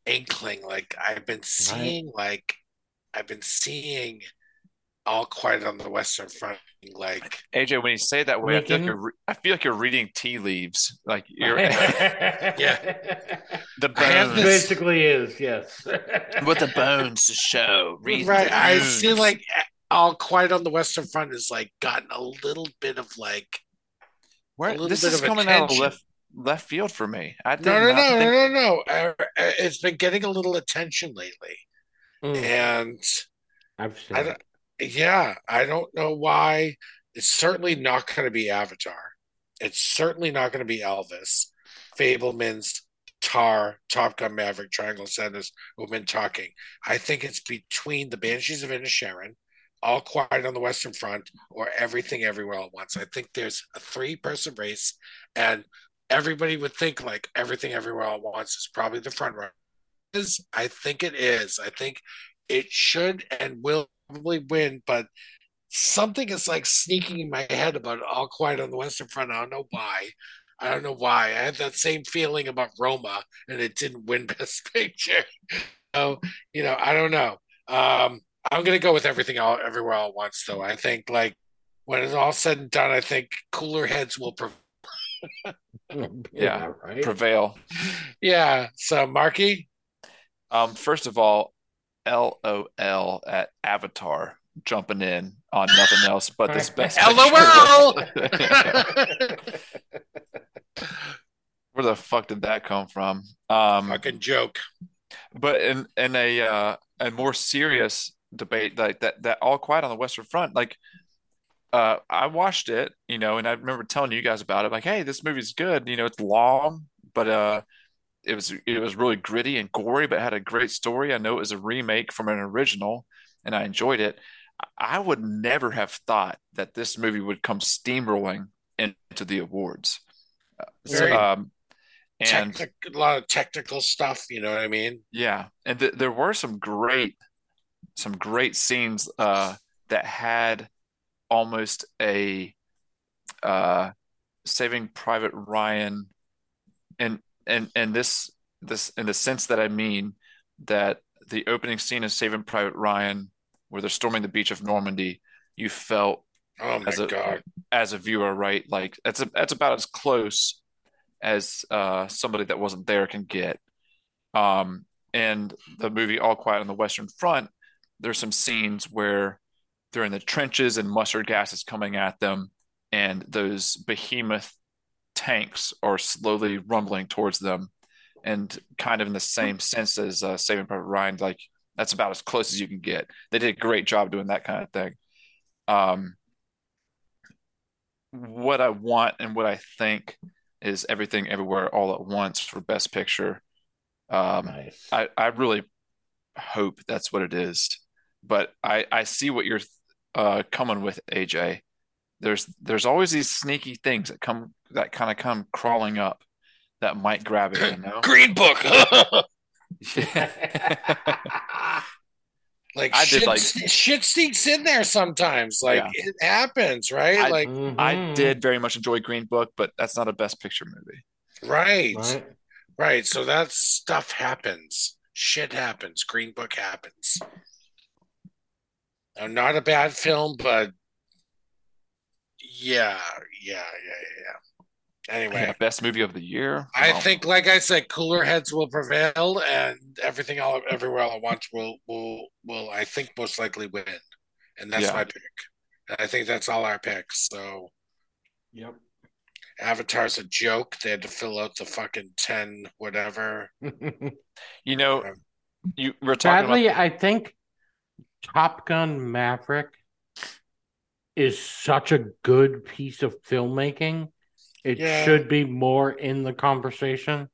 inkling. Like I've been seeing, like I've been seeing all quiet on the Western Front. Like AJ, when you say that way, I feel like you're. Re- I feel like you're reading tea leaves. Like you're yeah. the I bones. this- Basically is, yes. with the bones to show. Read right, I bones. feel like all quiet on the Western Front has like gotten a little bit of like Where, this bit is of coming out of left left field for me. I no, no, no, think- no, no, no. Uh, uh, it's been getting a little attention lately, Mm, and I yeah, I don't know why. It's certainly not going to be Avatar. It's certainly not going to be Elvis, Fabelman's, Tar, Top Gun Maverick, Triangle Sadness, who've been talking. I think it's between the Banshees of Inisherin, All Quiet on the Western Front, or Everything Everywhere at Once. I think there's a three-person race, and everybody would think like Everything Everywhere at Once is probably the front runner. Is I think it is. I think it should and will probably win, but something is like sneaking in my head about All Quiet on the Western Front. I don't know why. I don't know why. I had that same feeling about Roma, and it didn't win Best Picture. So you know, I don't know. Um, I'm gonna go with everything all everywhere all at once, though. I think like when it's all said and done, I think cooler heads will. Pre- Yeah, right. prevail. yeah. So Marky, Um, first of all, LOL at Avatar jumping in on nothing else but this best. LOL. Where the fuck did that come from? Um, fucking joke. but in in a uh, a more serious debate like that that all quiet on the western front like uh i watched it you know and i remember telling you guys about it like hey this movie's good you know it's long but uh it was it was really gritty and gory but had a great story i know it was a remake from an original and i enjoyed it i would never have thought that this movie would come steamrolling into the awards Uh, Very um and Technic- a lot of technical stuff. You know what I mean? yeah, and th there were some great, some great scenes uh, that had almost a uh, Saving Private Ryan, and and and this this in the sense that I mean that the opening scene of Saving Private Ryan, where they're storming the beach of Normandy, you felt Oh my as a god. as a viewer, right? Like that's a, that's about as close as uh, somebody that wasn't there can get. Um, and the movie All Quiet on the Western Front, there's some scenes where they're in the trenches and mustard gas is coming at them, and those behemoth tanks are slowly rumbling towards them, and kind of in the same sense as uh, Saving Private Ryan, like that's about as close as you can get. They did a great job doing that kind of thing. Um, what I want and what I think is everything everywhere all at once for best picture. Um, Nice. I, I really hope that's what it is, but I, I see what you're uh, coming with, AJ. There's there's always these sneaky things that come that kind of come crawling up that might grab it, you know? Green Book. like I did, shit, like- shit sneaks in there sometimes. Like Yeah. it happens, right? I- like I Mhm. did very much enjoy Green Book, but that's not a best picture movie. right, Right. right. So that stuff happens. Shit happens. Green Book happens. Now, not a bad film, but yeah, yeah, yeah, yeah. yeah. Anyway, Yeah, best movie of the year. I Well, think, like I said, cooler heads will prevail, and everything all everywhere all at once will will will I think most likely win, and that's Yeah. my pick. And I think that's all our picks. So Yep. Avatar's a joke. They had to fill out the fucking ten whatever. you know, um, you we're talking Sadly, about I think Top Gun Maverick is such a good piece of filmmaking. It Yeah. should be more in the conversation,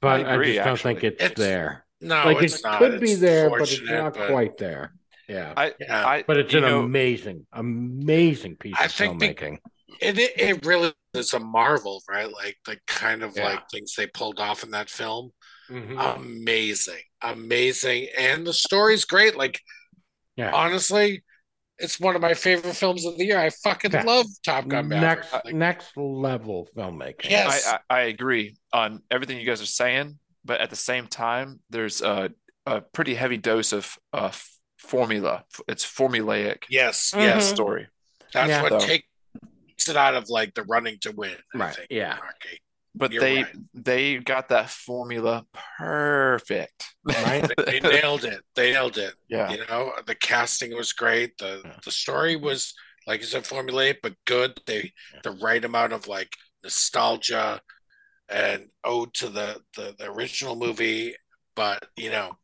but I, agree, just don't think it's, It's- there. No, like it's it not. could be there, but it's not but- quite there. Yeah, I, Yeah, I but it's an know, amazing, amazing piece I of think filmmaking. it, it it really is a marvel, right? Like the kind of Yeah. like things they pulled off in that film. Mhm. amazing, amazing, and the story's great. Like, Yeah. honestly, it's one of my favorite films of the year. I fucking Yeah. love Top Gun Maverick. next Like, next level filmmaking. Yes. I, I, I agree on everything you guys are saying, but at the same time, there's a, a pretty heavy dose of uh, formula. It's formulaic yes, Mhm. yes, story. that's Yeah. what So- takes it out of like the running to win. I Right, think, yeah. Marky. But You're they right. they got that formula perfect. Right. They nailed it. They nailed it. yeah. You know, the casting was great. The Yeah. the story was like you said, formulaic but good. They the right amount of like nostalgia and ode to the the, the original movie. But you know,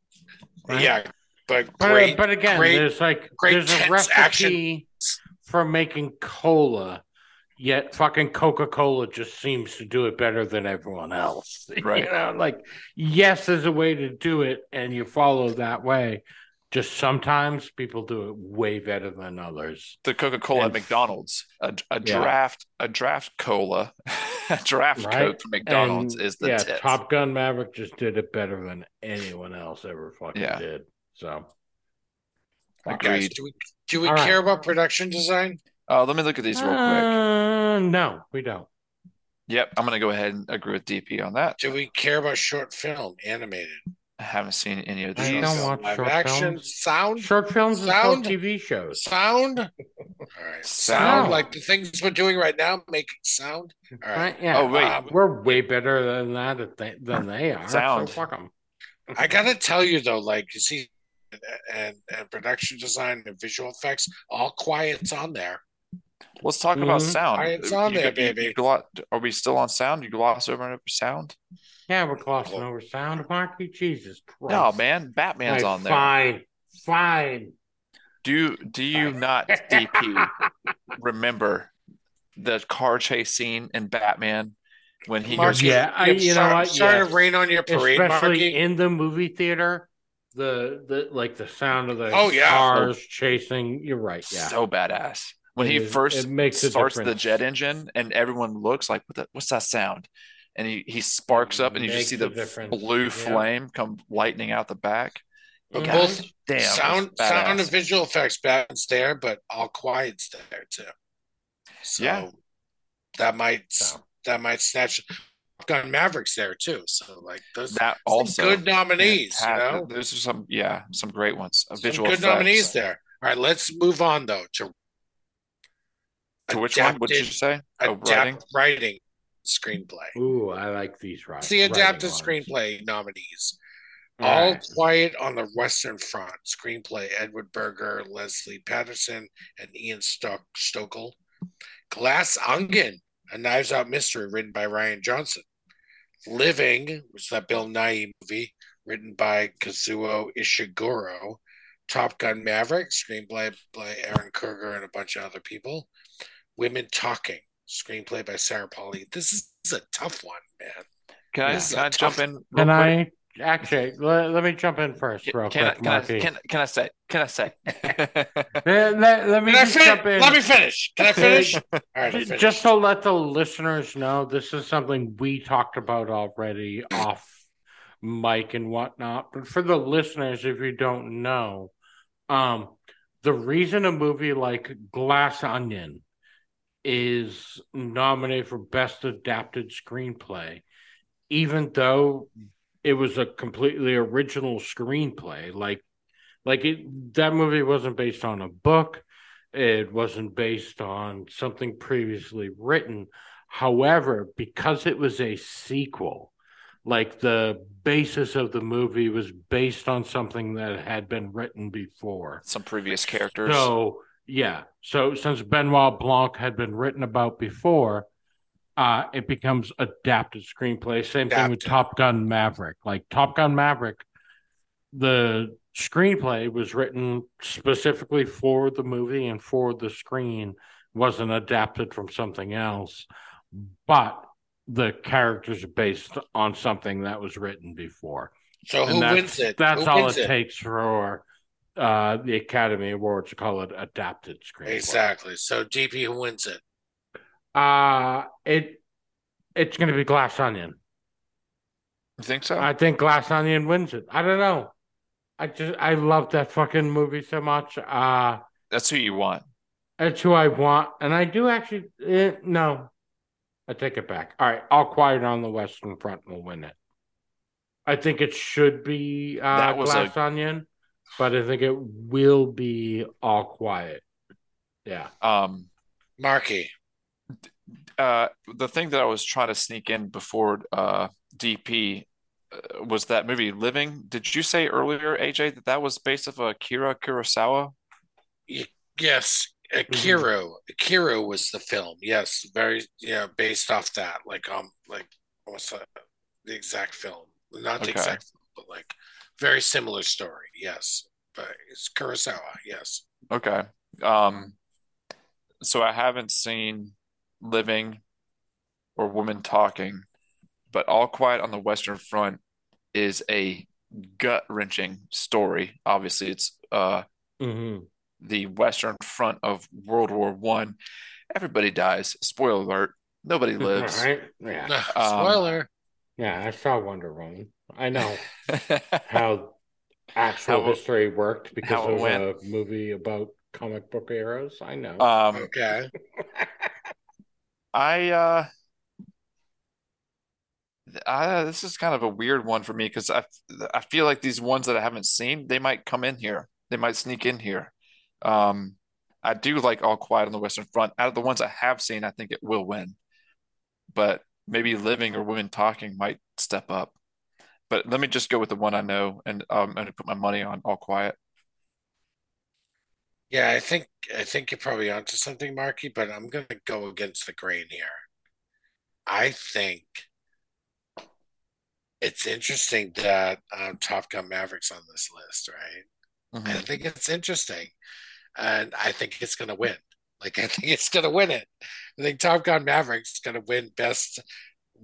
Right. yeah, but But, uh, great. but again, great- there's like great there's a tense recipe action. for making cola, yet fucking Coca Cola just seems to do it better than everyone else. Right. You know, like yes, there's a way to do it, and you follow that way. Just sometimes people do it way better than others. The Coca Cola at McDonald's, a, a Yeah. draft, a draft cola, a draft Right. Coke from McDonald's And, is the yeah, tits. Top Gun Maverick just did it better than anyone else ever fucking Yeah. did. So But guys, Agreed. do we do we All right. care about production design? Uh, let me look at these real quick. Uh, no, we don't. Yep, I'm gonna go ahead and agree with DP on that. Do we care about short film, animated, I haven't seen any of these. I don't watch live short action, films. sound, Short films Sound? TV shows. sound? All right, sound, Sound. like the things we're doing right now, make sound. All right, Right? Yeah. Oh, wait. Um, We're way better than that at they, than they are. Sound. So fuck them. I gotta tell you though, like you see, and and production design and visual effects, all quiet's on there. Let's talk about Mhm. sound. Alright, it's on You- there, you- baby. you glo- are we still on sound? You gloss over and over sound? Yeah, we're glossing over sound, Marky. Jesus Christ. No, man. Batman's Right, on there. Fine. Fine. Do do you not, DP, remember the car chase scene in Batman when he Mark, goes? Yeah, I- you know sorry, what? Sorry Yes. to rain on your parade, Especially Marky. in the movie theater. The the like the sound of the Oh, yeah. cars chasing. You're right. Yeah. So badass. When It he is- first it makes starts the jet engine and everyone looks like, what the, what's that sound? And he, he sparks up and you just see Makes the difference. blue Yeah. flame come lightning out the back. But Mhm. both Damn. sound, sound, and visual effects, Batman's there, but all quiet's there too. So Yeah. that might So. that might snatch. Gun Mavericks there too. So like those that also good nominees, you fantastic. know? There's some yeah, some great ones. Some visual good effects. nominees there. All right, let's move on though to To which one? What did you say? Oh, writing. writing screenplay. Ooh, I like these right. It's the adapted writing ones. screenplay nominees. All All right. Quiet on the Western Front. Screenplay Edward Berger, Leslie Patterson, and Ian Stock Stokell. Glass Onion, a Knives Out mystery written by Rian Johnson. Living, which is that Bill Nighy movie, written by Kazuo Ishiguro. Top Gun Maverick, screenplay by Ehren Kruger and a bunch of other people. Women Talking, screenplay by Sarah Polley. This is, a tough one, man. Can I This is can a I tough- jump in? real Can quick? I actually, let, let me jump in first, Can, real can I, quick, can, I, can, can I say? Can I say? let, let- let me Can I just fin- jump in. Let me finish. Can I finish? All right, I J- finished. Just to let the listeners know, this is something we talked about already off mic and whatnot. But for the listeners, if you don't know, um, the reason a movie like Glass Onion is nominated for Best Adapted Screenplay, even though it was a completely original screenplay, like like it, that movie wasn't based on a book. It wasn't based on something previously written. However, because it was a sequel, like the basis of the movie was based on something that had been written before. Some previous characters. So, yeah. So, since Benoit Blanc had been written about before, uh, it becomes adapted screenplay. Same thing with Top Gun Maverick. Like Top Gun Maverick, the screenplay was written specifically for the movie and for the screen, wasn't adapted from something else, but the characters are based on something that was written before. So And who that's, wins it? That's Who all wins it, takes for uh, the Academy Awards call it adapted screenplay. Exactly. So DP, who wins it? Uh it it's going to be Glass Onion. You think so? I think Glass Onion wins it. I don't know. I just I love that fucking movie so much. Uh That's who you want. That's who I want, and I do actually. Eh, no, I take it back. All right, All Quiet on the Western Front will win it. I think it should be uh, That was a- Glass Onion, but I think it will be All Quiet. Yeah. Um, Marky. uh, the thing that I was trying to sneak in before uh, DP uh, was that movie Living. Did you say earlier, AJ, that that was based off Akira Kurosawa? Yes, Mm-hmm. Ikiru. Ikiru was the film. Yes, very yeah, based off that. Like um, like what's that? The exact film, not the Okay. exact, film, but like very similar story. Yes, but it's Kurosawa. Yes. Okay. Um, so I haven't seen Living or Woman Talking, but All Quiet on the Western Front is a gut-wrenching story. Obviously, it's uh Mm-hmm. the Western Front of World War One. Everybody dies. Spoiler alert. Nobody lives. Right? Yeah. Um, Spoiler. Yeah. I saw Wonder Woman. I know how actual How- history worked because it of went. a movie about comic book heroes. I know. um, okay. I uh I, this is kind of a weird one for me because I I feel like these ones that I haven't seen, they might come in here. They might sneak in here. Um, I do like All Quiet on the Western Front. Out of the ones I have seen, I think it will win. But maybe Living or Women Talking might step up. But let me just go with the one I know, and um, I'm going to put my money on All Quiet. Yeah, I think I think you're probably onto something, Marky, but I'm gonna go against the grain here. I think it's interesting that um, Top Gun Mavericks on this list, right? I Mhm. think it's interesting, and I think it's gonna win. Like I think it's gonna win it. I think Top Gun Mavericks is gonna win best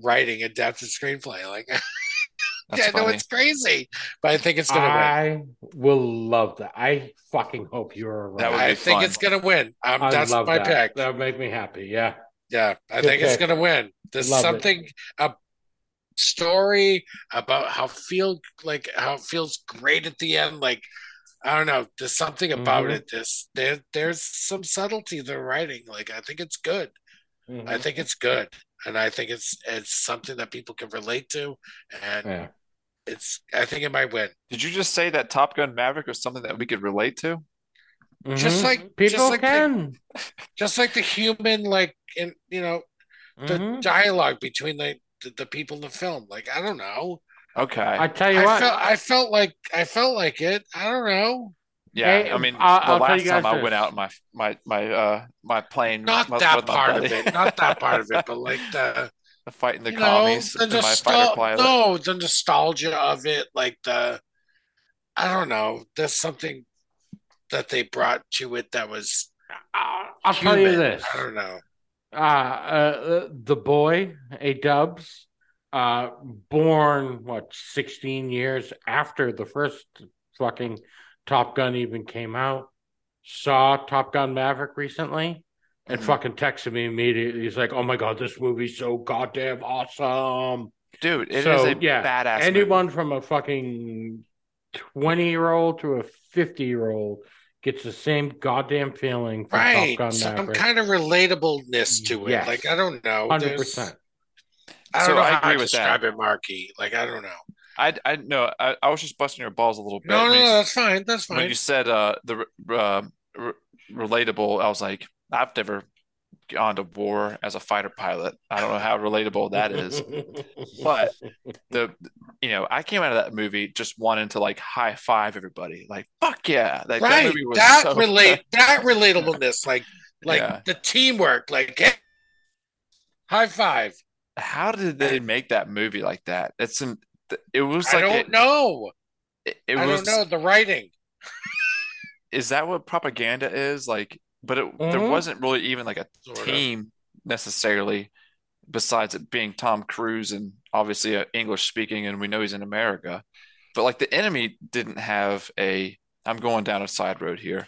writing adapted screenplay. Like That's I know it's crazy, but I think it's gonna win. I will love that. I fucking hope you're right. That would I think fun. it's gonna win. Um, I that's love my that. pick. That would make me happy. Yeah. Yeah, I Good think it's gonna win. There's Love it. something a story about how feel like how it feels great at the end. Like I don't know, there's something about Mhm. it. This there there's some subtlety to the writing. Like I think it's good. Mhm. I think it's good, and I think it's it's something that people can relate to, and yeah. it's I think it might win. Did you just say that Top Gun Maverick was something that we could relate to? Just Mhm. like- people just like the- can. Just like the human, like in you know the Mhm. dialogue between the, the the people in the film. Like I don't know. Okay. I tell you I what. felt I felt like I felt like it. I don't know. Yeah, Hey, I mean, I'll- the I'll last you guys time I this. went out my my my uh my plane, Not with- that with my part of it. Not that part of it, but like the the fighting the you know commies the in my nostal- pilot. no the nostalgia of it, like the I don't know. There's something that they brought to it that was I'll, I'll tell you this. I don't know. Uh, uh, the boy, a Dubs. Uh, born what 16 years after the first fucking Top Gun even came out, saw Top Gun Maverick recently, and Mhm. fucking texted me immediately. He's like, "Oh my god, this movie's so goddamn awesome!" Dude, it is So, a yeah, badass. movie. Anyone from a fucking 20 year old to a 50 year old gets the same goddamn feeling from right. Top Gun Some kind of relatableness to it. Yes. Like I don't know. Hundred There's- percent. I don't So know I how agree to with describe it, Marky. Like I don't know. I I no, I, I was just busting your balls a little bit. No, no, no, that's fine. That's fine. when you said uh the uh, re- relatable, I was like, I've never gone to war as a fighter pilot. I don't know how relatable that is. But the you know, I came out of that movie just wanting to like high five everybody. Like, fuck yeah. Like that right. movie was That so relate that relatableness, like like Yeah. the teamwork, like hey, high five. How did they make that movie like that? It's an it was like I don't it, know. it, it I was don't know the writing. is that what propaganda is? Like, but it there Mhm. wasn't really even like a Sort of. team necessarily, besides it being Tom Cruise and obviously uh, English speaking, and we know he's in America. But like the enemy didn't have a. I'm going down a side road here,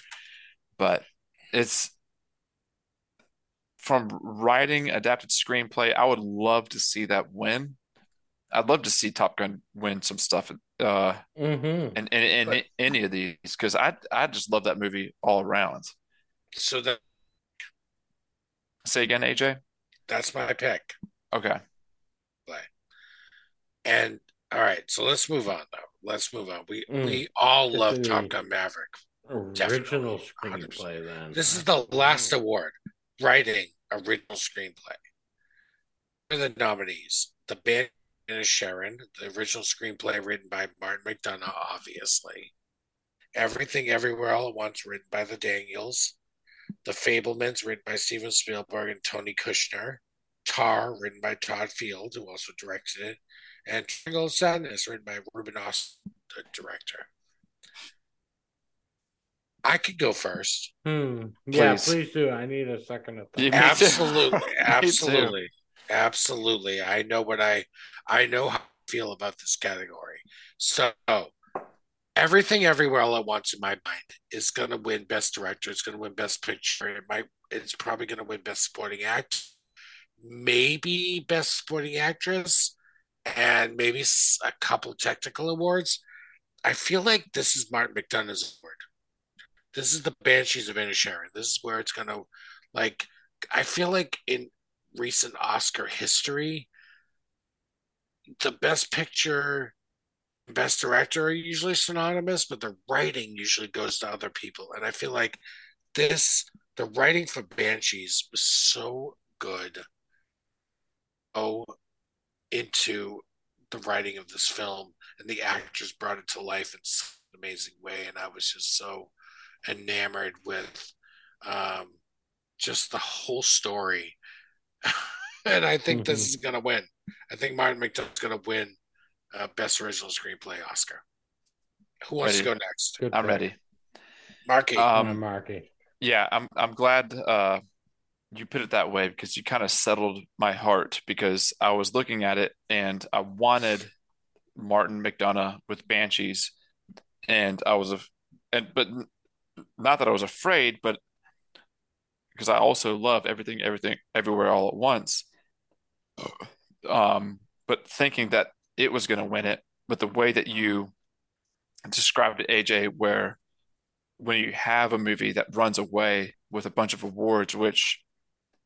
but it's from writing adapted screenplay. I would love to see that win. I'd love to see Top Gun win some stuff. Uh, Mhm. in, in, in any of these because I I just love that movie all around. So that Say again, AJ. that's my pick. Okay. And all right, so let's move on though. Let's move on. We Mm. we all This love Top Gun Maverick. Original Definitely, screenplay. Then This is the last award, writing original screenplay. The nominees, The Banshees of Inisherin, the original screenplay written by Martin McDonagh, obviously. Everything Everywhere All at Once, written by the Daniels. The Fabelmans, written by Steven Spielberg and Tony Kushner. Tar, written by Todd Field, who also directed it. And Triangle of Sadness, written by Ruben Ostlund, the director. I could go first. Hmm. Yeah, Please. please do. I need a second of Yeah, that. absolutely absolutely absolutely i know what i i know how i feel about this category so everything everywhere all at once in my mind is going to win best director it's going to win best picture it might it's probably going to win best supporting act maybe best supporting actress and maybe a couple technical awards i feel like this is martin mcdonagh's award this is the banshees of Inisherin. this is where it's to like I feel like in recent Oscar history, the best picture, best director are usually synonymous, but the writing usually goes to other people. And I feel like this, the writing for Banshees was so good. Oh, into the writing of this film, and the actors brought it to life in such an amazing way. And I was just so enamored with um, just the whole story. and I think this Mhm. is going to win. I think Martin McDonagh's going to win uh, Best Original Screenplay Oscar. Who wants to go next? Good I'm pick. ready. Marky. Come Um, on, Marky. Yeah, I'm I'm glad uh you put it that way because you kind of settled my heart because I was looking at it and I wanted Martin McDonagh with Banshees and I was a and but n- not that I was afraid but because I also love everything everything everywhere all at once um but thinking that it was going to win it but the way that you described it AJ where when you have a movie that runs away with a bunch of awards, which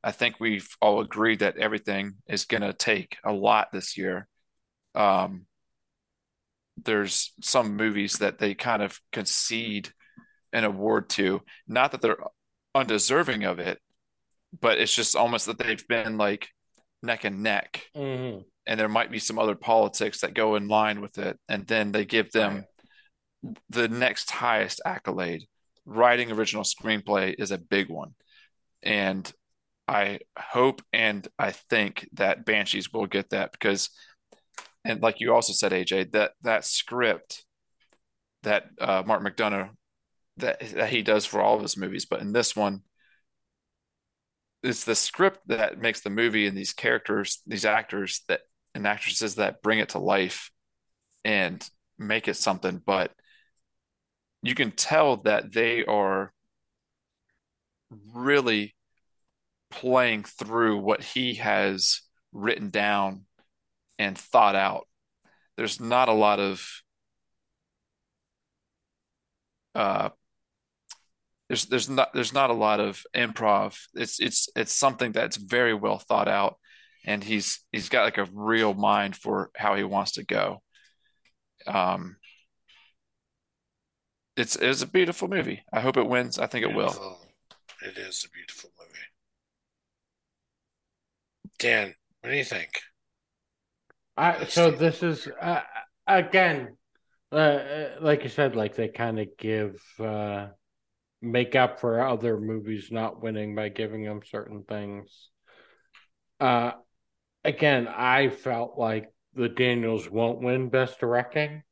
I think we've all agreed that everything is going to take a lot this year. Um, there's some movies that they kind of concede an award to, not that they're undeserving of it, but it's just almost that they've been like neck and neck Mhm. and there might be some other politics that go in line with it, and then they give them the next highest accolade. Writing original screenplay is a big one, and I hope and I think that Banshees will get that because, and like you also said, AJ, that that script that uh, Martin McDonagh that that he does for all of his movies, but in this one, it's the script that makes the movie and these characters, these actors that and actresses that bring it to life and make it something, but you can tell that they are really playing through what he has written down and thought out. There's not a lot of uh there's there's not there's not a lot of improv. It's it's it's something that's very well thought out and he's he's got like a real mind for how he wants to go. Um it's it's a beautiful movie. I hope it wins. I think it will. It is a beautiful movie. Dan, what do you think? I, so this is uh, again, uh, uh, like you said, like they kind of give uh, make up for other movies not winning by giving them certain things. Uh, again, I felt like the Daniels won't win Best Directing,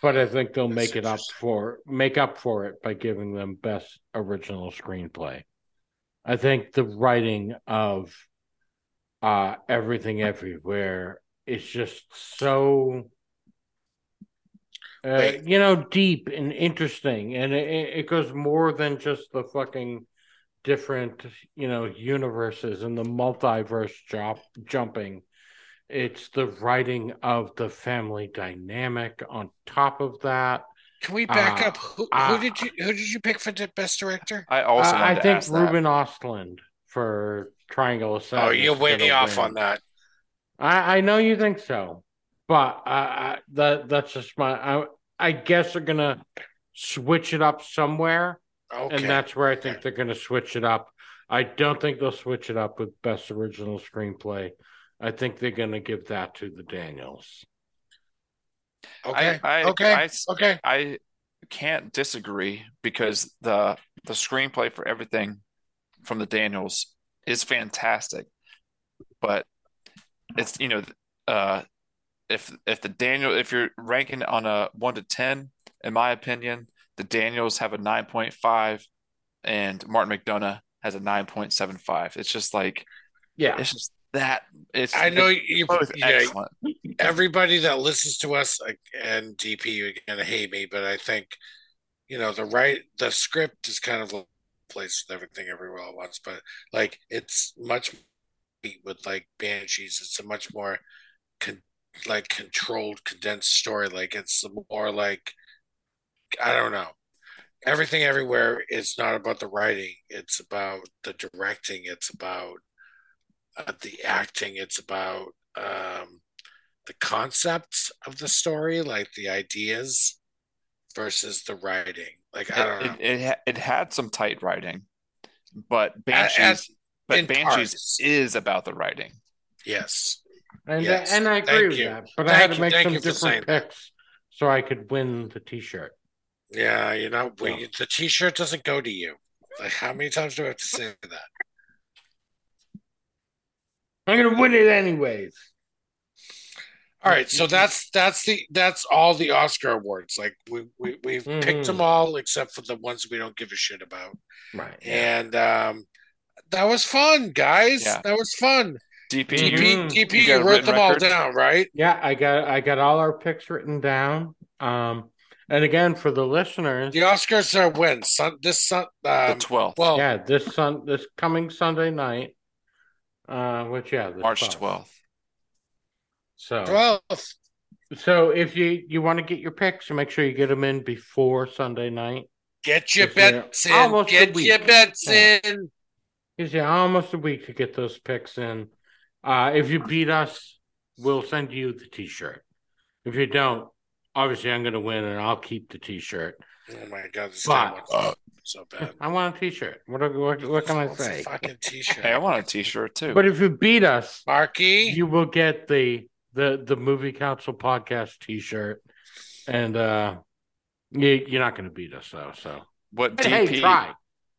but I think they'll That's make it up for make up for it by giving them Best Original Screenplay. I think the writing of uh everything everywhere is just so uh, Wait. you know deep and interesting and it, it goes more than just the fucking different you know universes and the multiverse jump jumping it's the writing of the family dynamic on top of that Can we back Uh, up? Who, uh, who did you who did you pick for the best director? I also I, I think ask that. Ruben Ostlund for Triangle of Oh, Sadness you're way off win. on that. I, I know you think so, but I, I, that that's just my. I, I guess they're gonna switch it up somewhere, Okay. and that's where I think Okay. they're gonna switch it up. I don't think they'll switch it up with best original screenplay. I think they're gonna give that to the Daniels. okay. I, I, okay. I, okay. I can't disagree because the the screenplay for everything from the Daniels is fantastic, but it's you know uh if if the Daniel if you're ranking on a one to ten, in my opinion, the Daniels have a nine point five, and Martin McDonagh has a nine point seven five. It's just like Yeah, it's just that it's I know you. both yeah, excellent. everybody that listens to us like, and DP, you're gonna hate me, but I think you know the right the script is kind of a place with everything everywhere at once, but like it's much with like banshees. It's a much more con- like controlled, condensed story. Like it's more like I don't know. Everything everywhere is not about the writing. It's about the directing. It's about uh, the acting. It's about um, the concepts of the story, like the ideas versus the writing. Like I don't it, know. it, it, ha- it had some tight writing, but At- Banshees, but Banshees parts. is about the writing. yes. And Yes, and I agree thank with you. that. But I had to make thank some different picks so I could win the T-shirt. Yeah, you know, we, Yeah. the T-shirt doesn't go to you. Like, how many times do I have to say that? I'm gonna win it anyways. All right, so that's that's the that's all the Oscar awards. Like we we we've picked Mhm. them all except for the ones we don't give a shit about. Right. And um that was fun, guys. Yeah. That was fun. DP, DP. DP, You you, wrote written them all down, right? Yeah, I got I got all our picks written down. Um, and again for the listeners, The Oscars are when sun this sun the um, twelfth, well yeah, this sun this coming Sunday night, uh, which yeah, the March 12th. So, twelfth. so if you you want to get your picks, make sure you get them in before Sunday night. Get your bets in. almost a Get your bets Yeah. in. Gives you almost a week to get those picks in. Uh, if you beat us, we'll send you the T-shirt. If you don't, obviously I'm going to win, and I'll keep the T-shirt. Oh my god, this But- guy so bad. I want a T-shirt. What what, what can I say? fucking T-shirt. Hey, I want a T-shirt too. But if you beat us, Marky. you will get the the the movie council podcast T-shirt, and uh, you, you're not going to beat us though. So what But DP hey, try.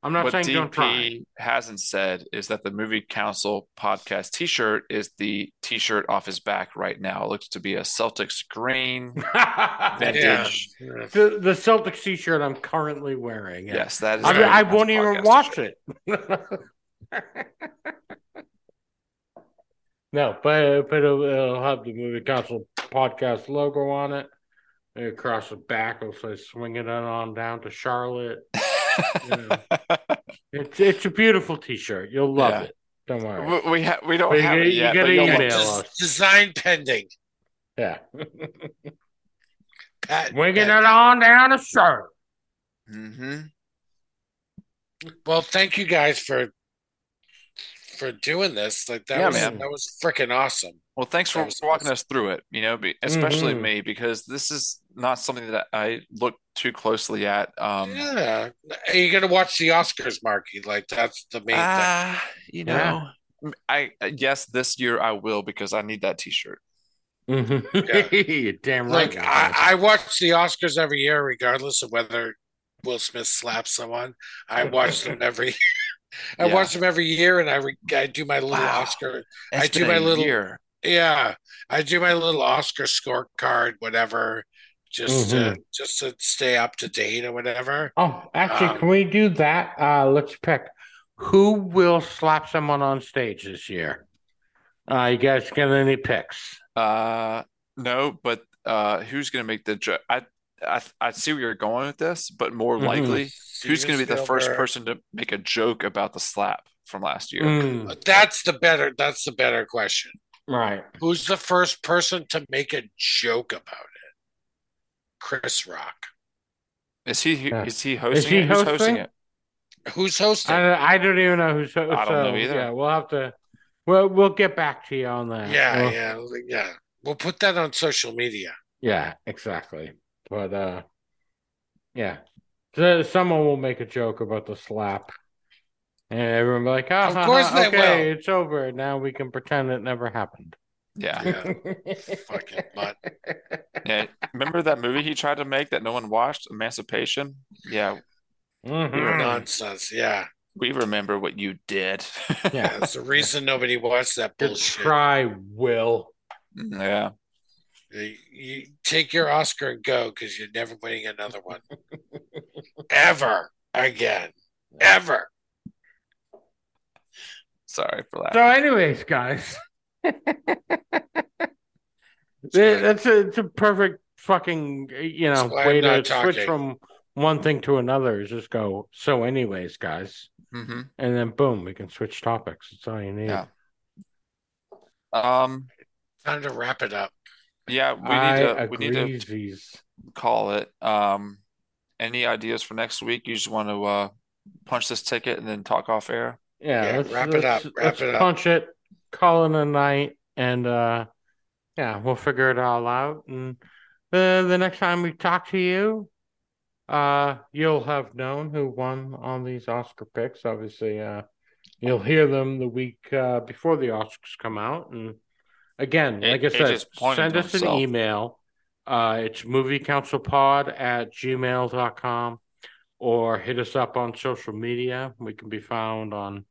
I'm not what saying DP don't try. hasn't said is that the movie council podcast T-shirt is the T-shirt off his back right now. It looks to be a Celtics green vintage. Yeah. the the Celtics T-shirt I'm currently wearing. yeah. Yes, that is. I, the mean, I Council won't even Podcast watch T-shirt. it. No, but but it'll, it'll have the movie council podcast logo on it. And across the back, it'll say "Swinging it on down to Charlotte." Yeah. It's it's a beautiful T-shirt. You'll love Yeah. it. Don't worry. we we, ha- we don't But have gotta- it you yet. gotta email us. Des- design pending. Yeah, Pat, swinging Pat- it on down to Charlotte. Mhm. Well, thank you guys for for doing this. Like that Yeah, was man. that was freaking awesome. Well, thanks for That was walking awesome. us through it, you know, be, especially Mhm. me, because this is not something that I look too closely at. Um, yeah, you got to watch the Oscars, Marky. Like that's the main thing. ah, you Yeah. know, m- I yes, this year I will because I need that T-shirt. Mhm. You're damn right. Like I, I watch the Oscars every year, regardless of whether Will Smith slaps someone. I watch them every. I Yeah. watch them every year, and I re, I do my little Wow. Oscar. It's I do my little- year. Yeah, I do my little Oscar scorecard, whatever, just to Mhm. just to stay up to date or whatever. Oh, actually, Um, can we do that? Uh, let's pick who will slap someone on stage this year. Uh, you guys got any picks? Uh, no, but uh, who's gonna make the joke? I, I I see where you're going with this, but more Mhm. likely, who's gonna be the first person to make a joke about the slap from last year? Mm, That's the better. That's the better question. right. Who's the first person to make a joke about it? Chris Rock. Is he Yeah. is he hosting he it? Who's hosting? hosting it? Who's hosting? I, don't- I don't even know who's. So, I don't know either. Yeah, we'll have to. Well, we'll get back to you on that. yeah, We'll- yeah, yeah. We'll put that on social media. Yeah, exactly. But uh yeah. So someone will make a joke about the slap. And everyone will be like, oh, Of course they okay, will. it's over. Now we can pretend it never happened. Yeah. Yeah. Fucking butt. Yeah. Remember that movie he tried to make that no one watched, Emancipation? Yeah, Mhm. Nonsense. Yeah. we remember what you did. Yeah. That's the reason nobody watched that Good bullshit. try, Will. Yeah. You, you take your Oscar and go because you're never winning another one. Ever again. Ever. Sorry for that. So, anyways, guys, Sorry. That's a, it's a perfect fucking you know way to not switch from one thing to another. Is just go. So, anyways, guys, hmm and then boom, we can switch topics. That's all you need. Yeah. Um, Time to wrap it up. yeah, we need I to we need to agree. call it. Um, any ideas for next week? You just want to uh punch this ticket and then talk off air? Yeah, Yeah, let's, wrap it let's- up, wrap let's it up. punch it, call it a night, and uh, yeah, we'll figure it all out. And the the next time we talk to you, uh, you'll have known who won on these Oscar picks. Obviously, uh, you'll hear them the week uh, before the Oscars come out. And again, like I said, send us an email. Uh, it's moviecouncilpod at gmail.com or hit us up on social media. We can be found on,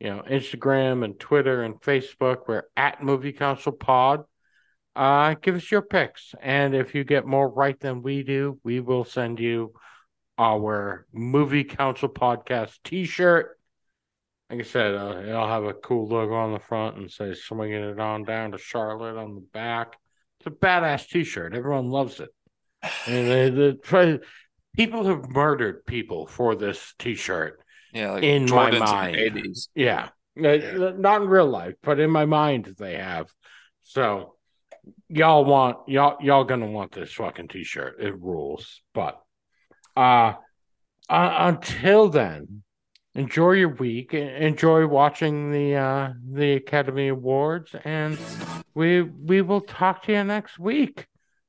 you know, Instagram and Twitter and Facebook. We're at Movie Council Pod. Uh, give us your picks, and if you get more right than we do, we will send you our Movie Council Podcast T-shirt. Like I said, uh, it'll have a cool logo on the front and say "Swinging it on down to Charlotte" on the back. It's a badass T-shirt. Everyone loves it. And the, the people have murdered people for this T-shirt. Yeah, like In my Jordans the mind. 80s. Yeah. Uh, Yeah. not in real life, but in my mind they have. So y'all want y'all y'all gonna want this fucking t-shirt. It rules. But uh, uh until then, enjoy your week. Enjoy watching the uh the Academy Awards and we we will talk to you next week.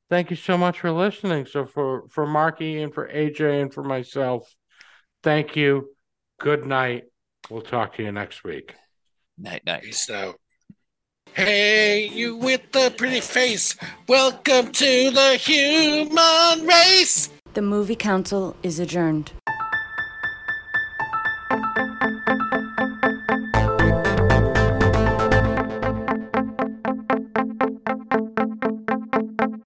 Thank you so much for listening. So for for Marky and for AJ and for myself, thank you. Good night. We'll talk to you next week. Night night. Peace out. Hey, you with the pretty face. Welcome to the human race. The movie council is adjourned.